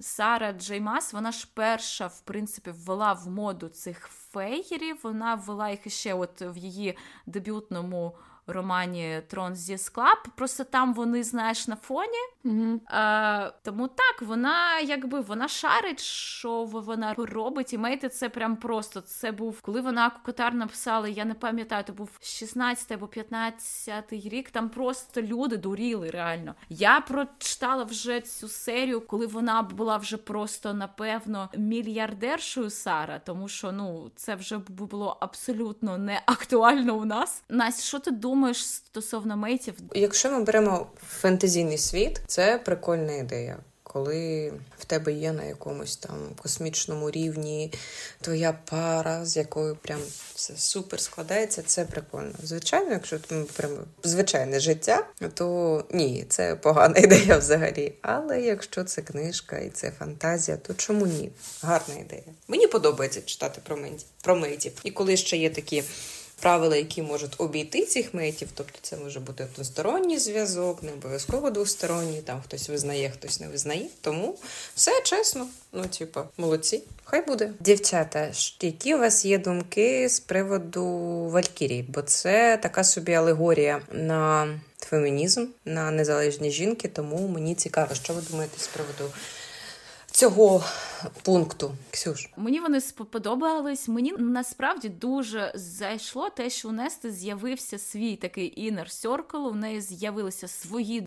Сара Джеймас, вона ж перша, в принципі, ввела в моду цих фейгерів, Вона ввела їх ще от в її дебютному романі Трон зі скла. Просто там вони, знаєш, на фоні. Угу. А, Тому так, вона якби вона шарить, що вона робить, і мейти це прям просто. Це був, коли вона Кокотар написала, я не пам'ятаю, це був 16 або 15 рік. Там просто люди дуріли реально. Я прочитала вже цю серію, коли вона була вже просто напевно мільярдершою Сара, тому що ну це вже було абсолютно не актуально у нас. Настя, що ти думаєш? Думаєш стосовно мейтів? Якщо ми беремо фентезійний світ, це прикольна ідея. Коли в тебе є на якомусь там космічному рівні твоя пара, з якою прям все супер складається, це прикольно. Звичайно, якщо ми прям звичайне життя, то ні, це погана [laughs] ідея взагалі. Але якщо це книжка і це фантазія, то чому ні? Гарна ідея. Мені подобається читати про мейтів. Про мейтів. І коли ще є такі правила, які можуть обійти цих метів, тобто це може бути односторонній зв'язок, не обов'язково двосторонній, там хтось визнає, хтось не визнає. Тому все чесно. Ну, типа, молодці, хай буде. Дівчата, які у вас є думки з приводу Валькірії? Бо це така собі алегорія на фемінізм, на незалежні жінки, тому мені цікаво, що ви думаєте з приводу цього пункту. Ксюш. Мені вони сподобались. Мені насправді дуже зайшло те, що у Нести з'явився свій такий inner circle, У неї з'явилися свої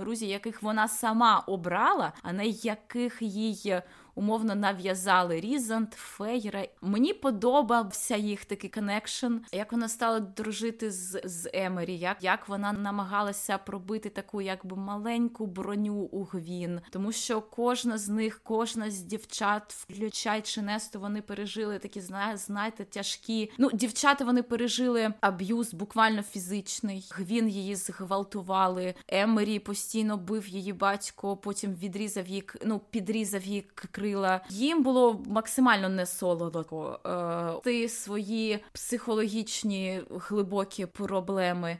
друзі, яких вона сама обрала, а не яких їй умовно нав'язали Різант, Фейра. Мені подобався їх такий connection, як вона стала дружити з з Емері, як як вона намагалася пробити таку якби маленьку броню у Гвін, тому що кожна з них, кожна з дівчат, включаючи Несту, вони пережили такі, знаєте, тяжкі. Ну, дівчата вони пережили аб'юз, буквально фізичний. Гвін її зґвалтували. Емері постійно бив її батько, потім відрізав її, ну підрізав її крила. Їм було максимально не солодко. Е, ти свої психологічні глибокі проблеми.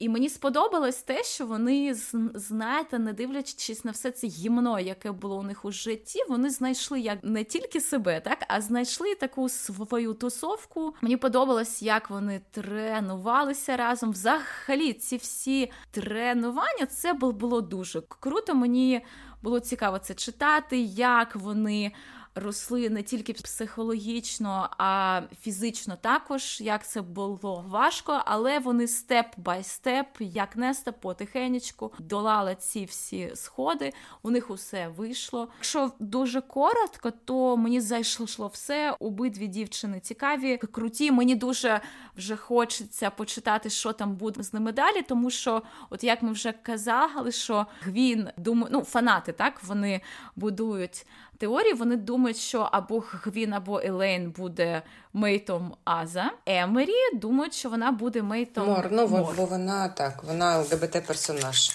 І мені сподобалось те, що вони знаєте, не дивлячись на все це гімно, яке було у них у житті, вони знайшли як не тільки себе, так а знайшли таку свою тусовку. Мені подобалось, як вони тренувалися разом. Взагалі, ці всі тренування це було дуже круто. Мені було цікаво це читати, як вони росли не тільки психологічно, а фізично також, як це було важко, але вони степ бай степ, як неста потихенечку, долали ці всі сходи. У них усе вийшло. Якщо дуже коротко, то мені зайшло все. Обидві дівчини цікаві, круті. Мені дуже вже хочеться почитати, що там буде з ними далі, тому що, от як ми вже казали, що Гвін думаю, ну фанати так вони будують теорії вони думають, що або Гвін, або Елейн буде мейтом Аза. Емері думають, що вона буде мейтом Мор. Ну Мор. бо вона так, вона ЛГБТ персонаж.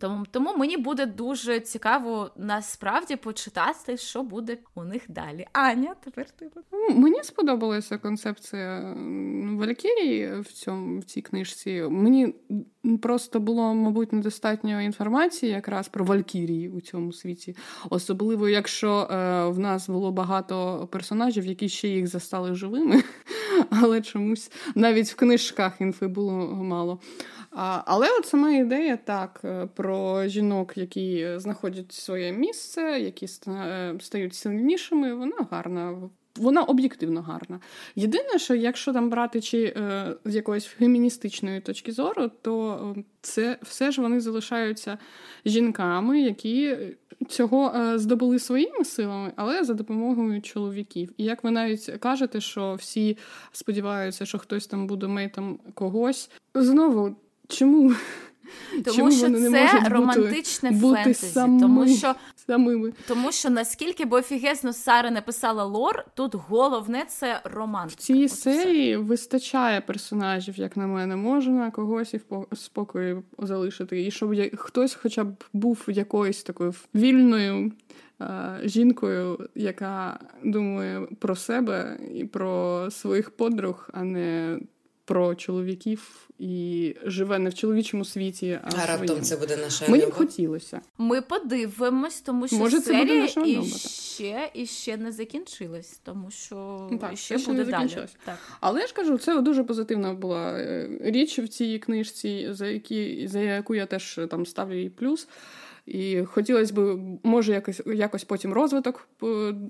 Тому тому мені буде дуже цікаво насправді почитати, що буде у них далі. Аня, тепер ти ну, мені сподобалася концепція Валькірії в цьому в цій книжці. Мені просто було, мабуть, недостатньо інформації якраз про Валькірії у цьому світі, особливо якщо е, в нас було багато персонажів, які ще їх застали живими, [laughs] але чомусь навіть в книжках інфи було мало. Але от сама ідея так е, про жінок, які знаходять своє місце, які е, стають сильнішими, вона гарна. Вона об'єктивно гарна. Єдине, що якщо там брати чи е, з якоїсь феміністичної точки зору, то е, це все ж вони залишаються жінками, які цього е, здобули своїми силами, але за допомогою чоловіків. І як ви навіть кажете, що всі сподіваються, що хтось там буде мейтом когось, знову Чому? Тому Чому що вони це не романтичне бути, фентезі. Сами, тому що самими. Тому що наскільки б офігезно Сара написала лор, тут головне це романтика. В цій От серії все. вистачає персонажів, як на мене, можна когось і в спокої залишити. І щоб хтось хоча б був якоюсь такою вільною. Жінкою, яка думає про себе і про своїх подруг, а не про чоловіків і живе не в чоловічому світі, а, а раптом це буде наша Мені б хотілося. Ми подивимось, тому що Може, це серія буде і ще і ще не закінчилась, тому що так, ще ще буде не далі. Так. Але я ж кажу, це дуже позитивна була е, річ в цій книжці, за які за яку я теж там ставлю їй плюс. І хотілося б, може, якось якось потім розвиток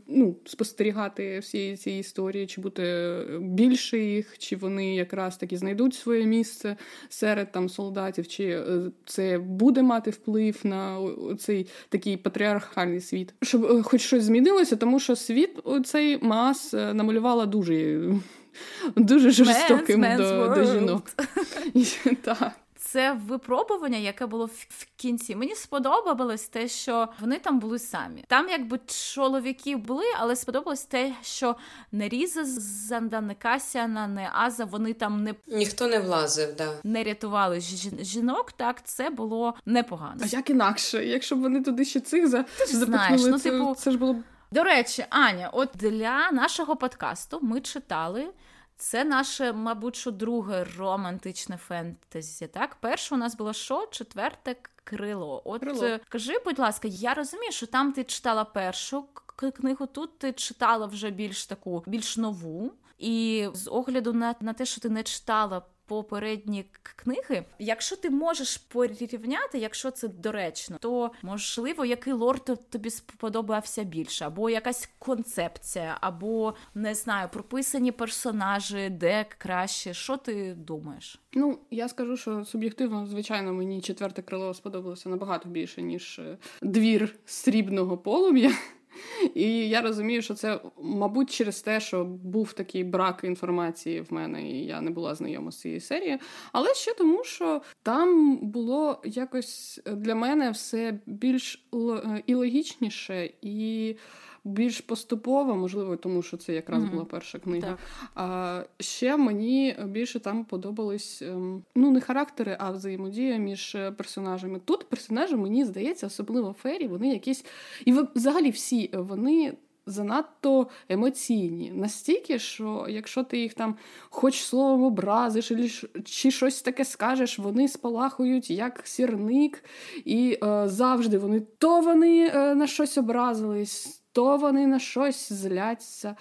ну, спостерігати всі ці історії, чи бути більше їх, чи вони якраз таки знайдуть своє місце серед там солдатів, чи е, це буде мати вплив на цей такий патріархальний світ. Щоб е, хоч щось змінилося, тому що світ цей мас е, намалювала дуже. Дуже жорстоким man's, man's до, до жінок. [laughs] Так це випробування, яке було в кінці. Мені сподобалось те, що вони там були самі. Там, якби чоловіки були, але сподобалось те, що не Різа Занда, не Касяна, не Аза. Вони там не ніхто не влазив, да не рятували жінок. Так це було непогано. А як інакше, якщо б вони туди ще цих за знаєш, ну, це, типу... це ж було. До речі, Аня, от для нашого подкасту ми читали це наше, мабуть, що друге романтичне фентезі. Так, перше у нас було що? Четверте крило. От крило. Е, кажи, будь ласка, я розумію, що там ти читала першу книгу, тут ти читала вже більш таку, більш нову. І з огляду на, на те, що ти не читала попередні книги. Якщо ти можеш порівняти, якщо це доречно, то можливо який лорд тобі сподобався більше, або якась концепція, або не знаю, прописані персонажі, де краще. Що ти думаєш? Ну я скажу, що суб'єктивно, звичайно, мені четверте крило сподобалося набагато більше ніж е, двір срібного полум'я. І я розумію, що це, мабуть, через те, що був такий брак інформації в мене, і я не була знайома з цією серією. Але ще тому, що там було якось для мене все більш і логічніше і більш поступово, можливо, тому що це якраз mm-hmm. була перша книга. Так. А ще мені більше там подобались ем, ну не характери, а взаємодія між е, персонажами. Тут персонажі, мені здається, особливо Фері, вони якісь і взагалі всі вони. Занадто емоційні, настільки, що якщо ти їх там хоч словом образиш, чи щось таке скажеш, вони спалахують як сірник, і е, завжди вони то вони е, на щось образились, то вони на щось зляться,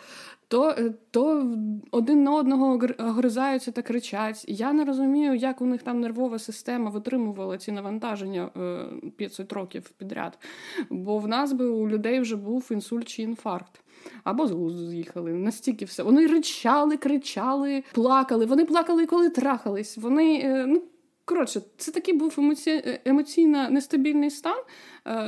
то е, то один на одного гризаються та кричать. Я не розумію, як у них там нервова система витримувала ці навантаження 500 е, років підряд. Бо в нас би у людей вже був інсульт чи інфаркт. Або з глузду з'їхали. Настільки все. Вони ричали, кричали, плакали. Вони плакали, коли трахались. Вони, е, ну, коротше, це такий був емоці... емоційно нестабільний стан,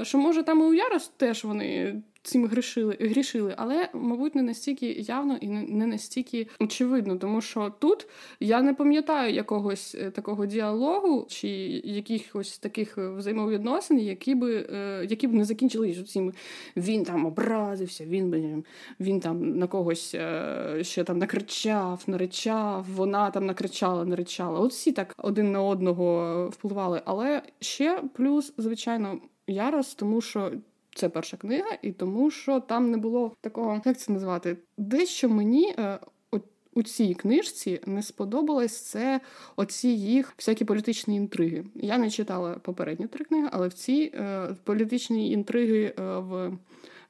що може там і у Ярос теж вони цим грішили, грішили, але, мабуть, не настільки явно і не настільки очевидно, тому що тут я не пам'ятаю якогось е, такого діалогу чи якихось таких взаємовідносин, які би е, які б не закінчились цим він там образився, він він там на когось е, ще там накричав, наричав, вона там накричала, наричала. От всі так один на одного впливали. Але ще плюс, звичайно. Ярос, тому що це перша книга, і тому що там не було такого, як це назвати, дещо мені. Е, у цій книжці не сподобалось це оці їх всякі політичні інтриги. Я не читала попередні три книги, але в цій е, політичні інтриги е, в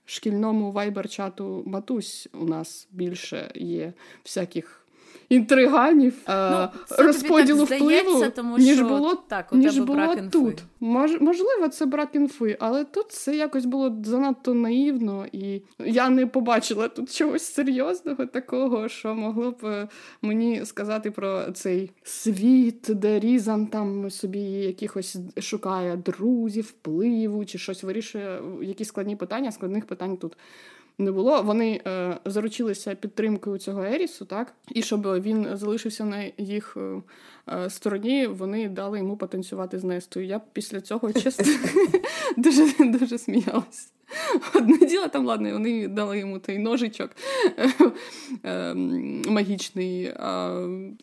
шкільному вайбер-чату Матусь у нас більше є всяких інтриганів, е, ну, розподілу впливу, тому ніж що було так, у ніж тебе було брак тут. Мож, можливо, це брак інфи, але тут це якось було занадто наївно, і я не побачила тут чогось серйозного такого, що могло б е, мені сказати про цей світ, де Різан там собі якихось шукає друзів, впливу чи щось вирішує, якісь складні питання, складних питань тут не було. Вони е, заручилися підтримкою цього Ерісу, так і щоб він залишився на їх е, е стороні, вони дали йому потанцювати з Нестою. Я після цього [laughs] чесно [laughs] дуже дуже сміялась. Одне діло там, ладно, вони дали йому той ножичок [laughs] е, магічний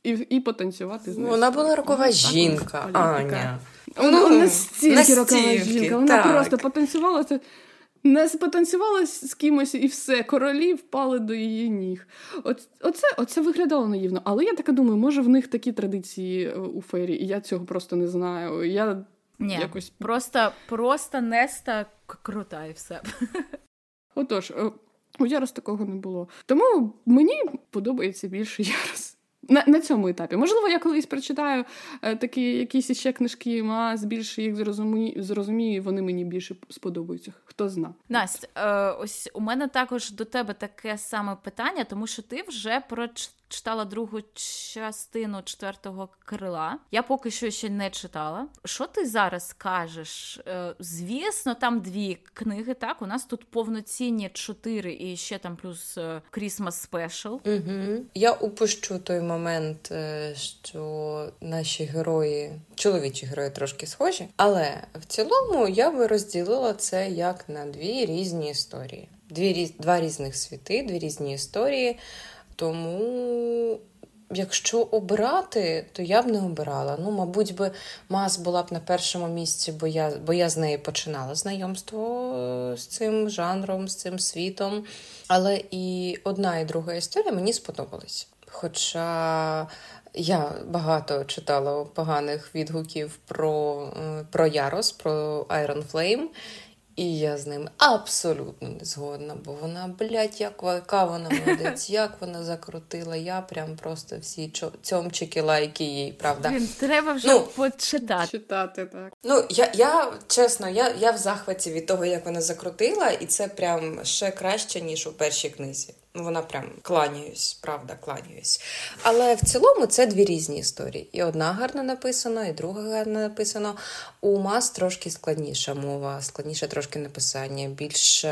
і і потанцювати з нею. Вона була рокова жінка, Аня. Вона настільки рокова жінка. Вона просто потанцювала. Не спотанцювала з кимось і все, королі впали до її ніг. Оце оце виглядало наївно. Але я така думаю, може в них такі традиції е, у фері, і я цього просто не знаю. Я Ні, якось... Просто просто Неста крута і все. [laughs] Отож, е, у Ярос такого не було. Тому мені подобається більше Ярос. На на цьому етапі. Можливо, я колись прочитаю е, такі якісь ще книжки, а більше їх зрозумію, зрозумію, вони мені більше сподобаються. Хто зна. Настя, е, ось у мене також до тебе таке саме питання, тому що ти вже прочитала другу частину четвертого крила. Я поки що ще не читала. Що ти зараз кажеш? Е, звісно, там дві книги. Так, у нас тут повноцінні чотири і ще там плюс е, Christmas Угу. Я упущу той момент, е, що наші герої, чоловічі герої трошки схожі, але в цілому я би розділила це як на дві різні історії. Дві Два різних світи, дві різні історії. Тому, якщо обирати, то я б не обирала. Ну, мабуть, би Мас була б на першому місці, бо я бо я з нею починала знайомство е, з цим жанром, з цим світом. Але і одна, і друга історія мені сподобались. Хоча я багато читала поганих відгуків про е, про Ярос, про Iron Flame. І я з ним абсолютно не згодна, бо вона, блядь, як яка вона молодець, [laughs] як вона закрутила. Я прям просто всі цьомчики, лайки їй, правда. Блін, Треба вже ну, почитати. Читати, так. Ну, я я чесно, я я в захваті від того, як вона закрутила, і це прям ще краще, ніж у першій книзі. Вона прям кланяюсь, правда, кланяюсь. Але в цілому це дві різні історії. І одна гарно написана, і друга гарно написана. У Мас трошки складніша мова, складніше трошки написання, більш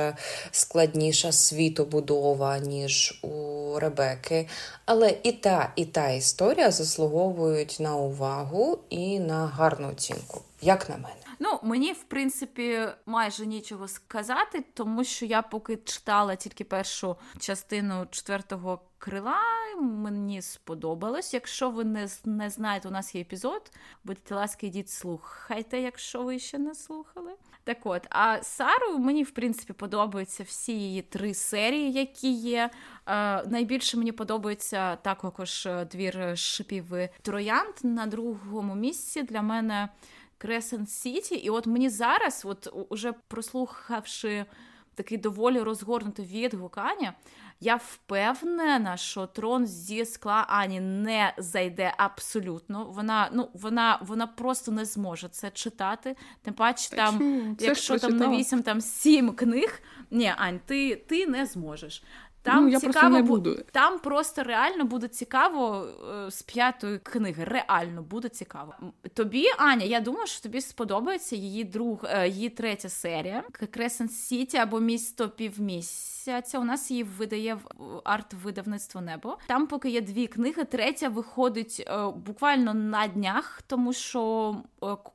складніша світобудова, ніж у Ребеки. Але і та, і та історія заслуговують на увагу і на гарну оцінку, як на мене. Ну, мені, в принципі, майже нічого сказати, тому що я поки читала тільки першу частину четвертого крила, мені сподобалось. Якщо ви не не знаєте, у нас є епізод, будьте ласки, йдіть слухайте, якщо ви ще не слухали. Так от, а Сару мені, в принципі, подобаються всі її три серії, які є. Е, найбільше мені подобається також двір шипів троянд на другому місці. Для мене Кресент Сіті. І от мені зараз, от уже прослухавши такий доволі розгорнутий відгук Ані, я впевнена, що трон зі скла Ані не зайде абсолютно. Вона ну, вона, вона просто не зможе це читати. Тим паче, там, якщо там на вісім там сім книг, ні, Ань, ти, ти не зможеш. Там ну, я цікаво, не буду. Там просто реально буде цікаво е, з п'ятої книги. Реально буде цікаво. Тобі, Аня, я думаю, що тобі сподобається її друг, е, її третя серія Кресен Сіті або місто півмісяця. У нас її видає арт-видавництво небо. Там, поки є дві книги, третя виходить е, буквально на днях, тому що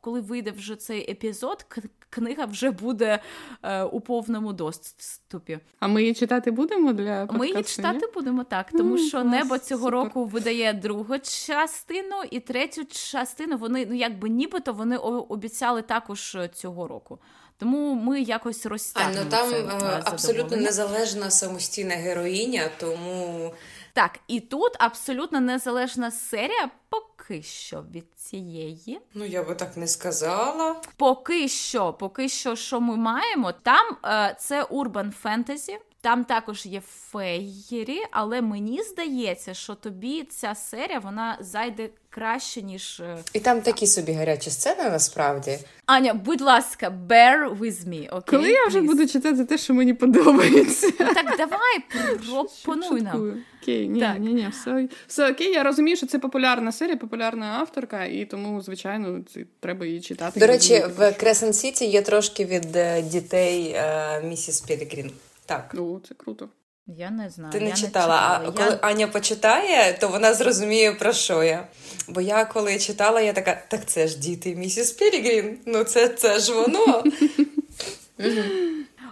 коли вийде вже цей епізод, книга вже буде е, у повному доступі. А ми її читати будемо для подкасту? Ми її читати будемо так, тому mm, що небо цього супер. року видає другу частину і третю частину. Вони ну якби нібито вони обіцяли також цього року. Тому ми якось розтягнемо. А, ну там це, е, абсолютно незалежна самостійна героїня, тому так, і тут абсолютно незалежна серія поки що від цієї. Ну, я би так не сказала. Поки що, поки що, що ми маємо, там е, це урбан фентезі. Там також є феєрі, але мені здається, що тобі ця серія вона зайде краще, ніж. Е, І там такі собі гарячі сцени насправді. Аня, будь ласка, bear with me, okay? Коли я вже буду читати те, що мені подобається. Ну, так давай пропонуй нам. Окей, ні, так. ні, ні, все все окей. Я розумію, що це популярна серія, популярна авторка, і тому, звичайно, це треба її читати. До речі, в Кресен Сіті є трошки від е, дітей е, місіс Пілігрін. Так. Ну, це круто. Я не знаю. Ти не я читала, не читала. а я... коли Аня почитає, то вона зрозуміє, про що я. Бо я коли читала, я така, так це ж діти місіс Пілігрін. Ну, це це ж воно.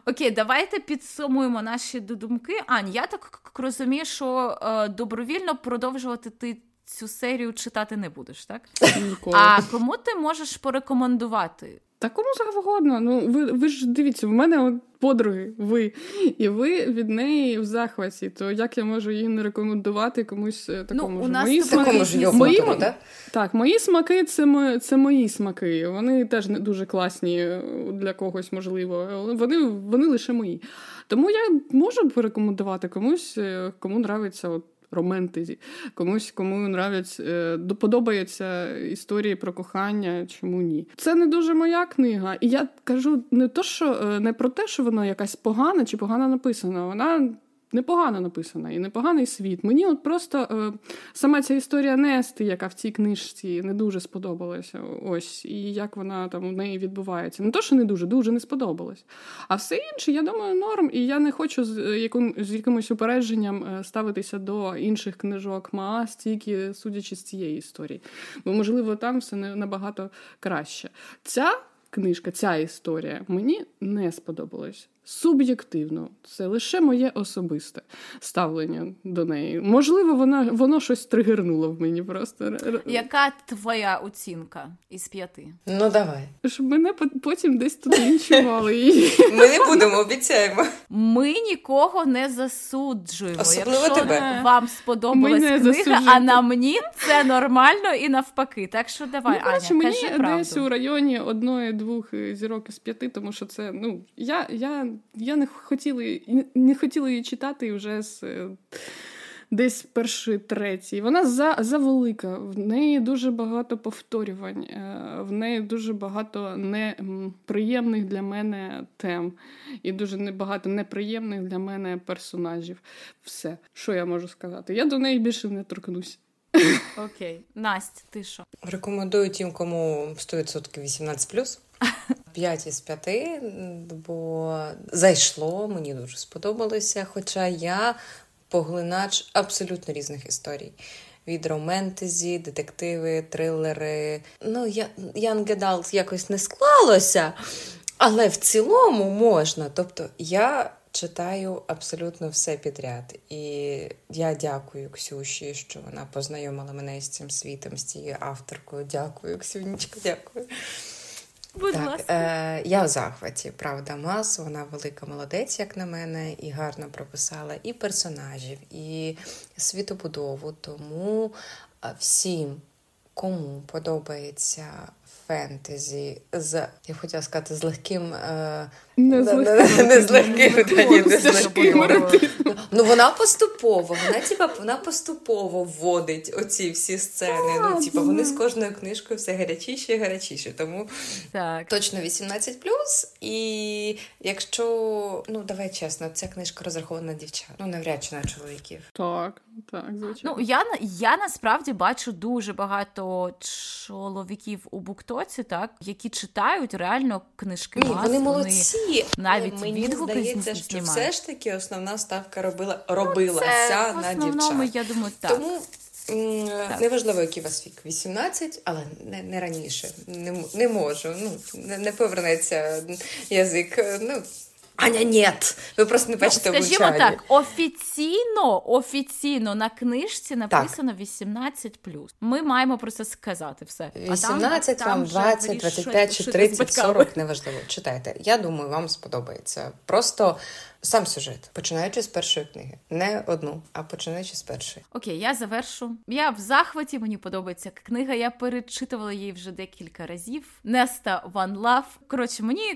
Окей, давайте підсумуємо наші думки. Ань, я так розумію, що е, добровільно продовжувати ти цю серію читати не будеш, так? Ніколи. А кому ти можеш порекомендувати Та кому завгодно. Ну ви ви ж дивіться, в мене от подруги, ви, і ви від неї в захваті. То як я можу її не рекомендувати комусь е, такому ну, у ж? нас мої смаки, ж мої, да? Так, мої смаки це мої, це мої смаки. Вони теж не дуже класні е, для когось, можливо. Вони вони лише мої. Тому я можу порекомендувати комусь, е, кому нравиться от романтизі. Комусь, кому нравиться, е, подобаються історії про кохання, чому ні. Це не дуже моя книга. І я кажу не то, що е, не про те, що вона якась погана чи погано написана. Вона непогано написана і непоганий світ. Мені от просто е, сама ця історія Нести, яка в цій книжці не дуже сподобалася. Ось, і як вона там у неї відбувається. Не то, що не дуже, дуже не сподобалось. А все інше, я думаю, норм, і я не хочу з е, яким, з якимось упередженням е, ставитися до інших книжок Маас, тільки судячи з цієї історії. Бо, можливо, там все набагато краще. Ця книжка, ця історія мені не сподобалась суб'єктивно. Це лише моє особисте ставлення до неї. Можливо, вона воно щось тригернуло в мені просто. Яка твоя оцінка із п'яти? Ну давай. Щоб мене потім десь тут лінчували. її. Ми не будемо, обіцяємо. Ми нікого не засуджуємо. Особливо Якщо тебе. вам сподобалась книга, засуджуйте. а на мені це нормально і навпаки. Так що давай, ну, Аня, мені правду. десь у районі одної-двох зірок із п'яти, тому що це ну я я я не хотіла не хотіла її читати вже з. Е, десь перший, третій. Вона за, завелика, в неї дуже багато повторювань, е, в неї дуже багато неприємних для мене тем, і дуже багато неприємних для мене персонажів. Все, що я можу сказати? Я до неї більше не торкнусь. Окей, Настя, ти що? Рекомендую тим, кому 100% 18+. [laughs] 5 із 5, бо зайшло, мені дуже сподобалося. Хоча я поглинач абсолютно різних історій. Від романтезі, детективи, трилери. Ну, я Young Adult якось не склалося, але в цілому можна. Тобто я читаю абсолютно все підряд. І я дякую Ксюші, що вона познайомила мене з цим світом, з цією авторкою. Дякую, Ксюнічка, дякую. Будь так, ласка. Е, Я в захваті, правда, мас, вона велика молодець, як на мене, і гарно прописала і персонажів, і світобудову. Тому всім, кому подобається фентезі з я хотіла сказати з легким е, не з не легким. Ну вона поступово, вона типа вона поступово вводить оці всі сцени. Ну, типа вони з кожною книжкою все гарячіше і гарячіше. Тому так. точно 18+. І якщо ну давай чесно, ця книжка розрахована на дівчат. Ну навряд чи на чоловіків. Так, так, звичайно. Ну я я насправді бачу дуже багато чоловіків у буктоці, так які читають реально книжки. Ні, Вони молодці. Навіть мені відгуки здається, що знімає. все ж таки основна ставка робила робилася ну, на дівчат. Я думаю, так. Тому так. неважливо, який у вас вік 18, але не не раніше. Не не можу. Ну не, не повернеться язик. Ну Аня, нет. Ви просто не бачите ну, Скажімо обучання. так, офіційно офіційно на книжці написано 18+. Ми маємо про це сказати все. 18, а там, вам 20, 25 чи 30, 40, неважливо. Читайте. Я думаю, вам сподобається. Просто Сам сюжет, починаючи з першої книги, не одну, а починаючи з першої. Окей, я завершу. Я в захваті. Мені подобається книга. Я перечитувала її вже декілька разів. Неста One Love. Коротше, мені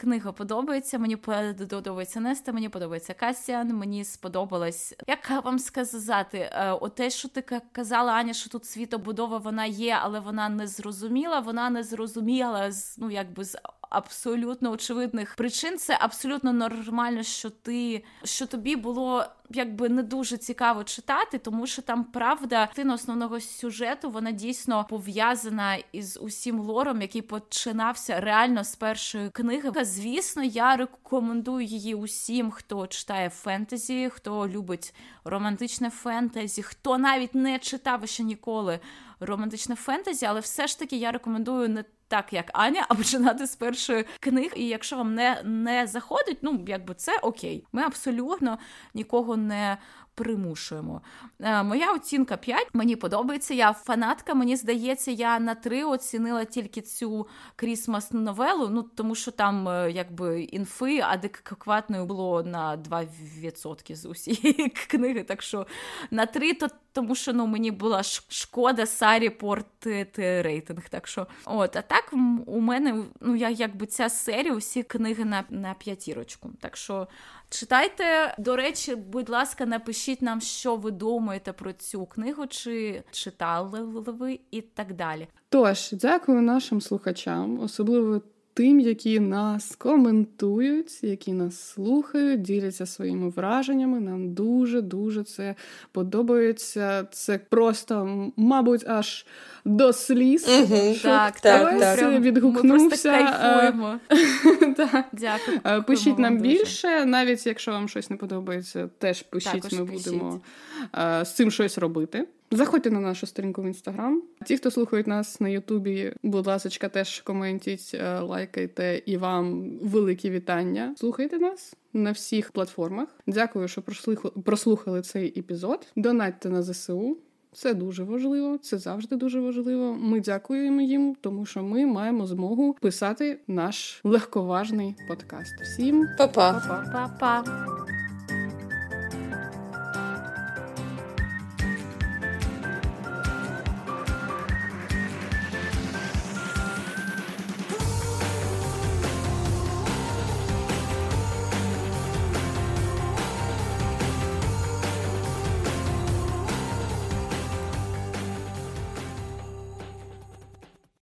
книга подобається. Мені подобається Неста. Мені подобається Касіан. Мені сподобалось. Як вам сказати, е, оте, що ти казала, Аня, що тут світобудова вона є, але вона не зрозуміла. Вона не зрозуміла з ну якби з абсолютно очевидних причин. Це абсолютно нормально, що ти що тобі було якби не дуже цікаво читати, тому що там правда тина основного сюжету вона дійсно пов'язана із усім лором, який починався реально з першої книги. Звісно, я рекомендую її усім, хто читає фентезі, хто любить романтичне фентезі, хто навіть не читав ще ніколи романтичне фентезі, але все ж таки я рекомендую не так, як Аня, а починати з першої книги. І якщо вам не не заходить, ну якби це окей. Ми абсолютно нікого не примушуємо. Е, моя оцінка 5, мені подобається. Я фанатка. Мені здається, я на 3 оцінила тільки цю крісмас новелу. Ну тому що там е, якби інфи адекватною було на 2% з усієї [laughs] книги. Так що на 3 то тому що ну мені була шкода Сарі портити рейтинг. Так що, от, а так у мене ну я якби ця серія, усі книги на на п'ятірочку. Так що читайте. До речі, будь ласка, напишіть нам, що ви думаєте про цю книгу, чи читали ви і так далі. Тож, дякую нашим слухачам, особливо тим, які нас коментують, які нас слухають, діляться своїми враженнями. Нам дуже-дуже це подобається. Це просто, мабуть, аж до сліз. Угу. Так, так, так. відгукнувся. Ми просто кайфуємо. [laughs] Дякую. Е, пишіть нам більше, навіть якщо вам щось не подобається, теж пишіть, ми будемо е, з цим щось робити. Заходьте на нашу сторінку в інстаграм. Ті, хто слухають нас на Ютубі, будь ласка, теж коментіть, е, лайкайте і вам великі вітання. Слухайте нас на всіх платформах. Дякую, що прослухали цей епізод. Донатьте на ЗСУ. Це дуже важливо, це завжди дуже важливо. Ми дякуємо їм, тому що ми маємо змогу писати наш легковажний подкаст. Всім Па-па. Па-па.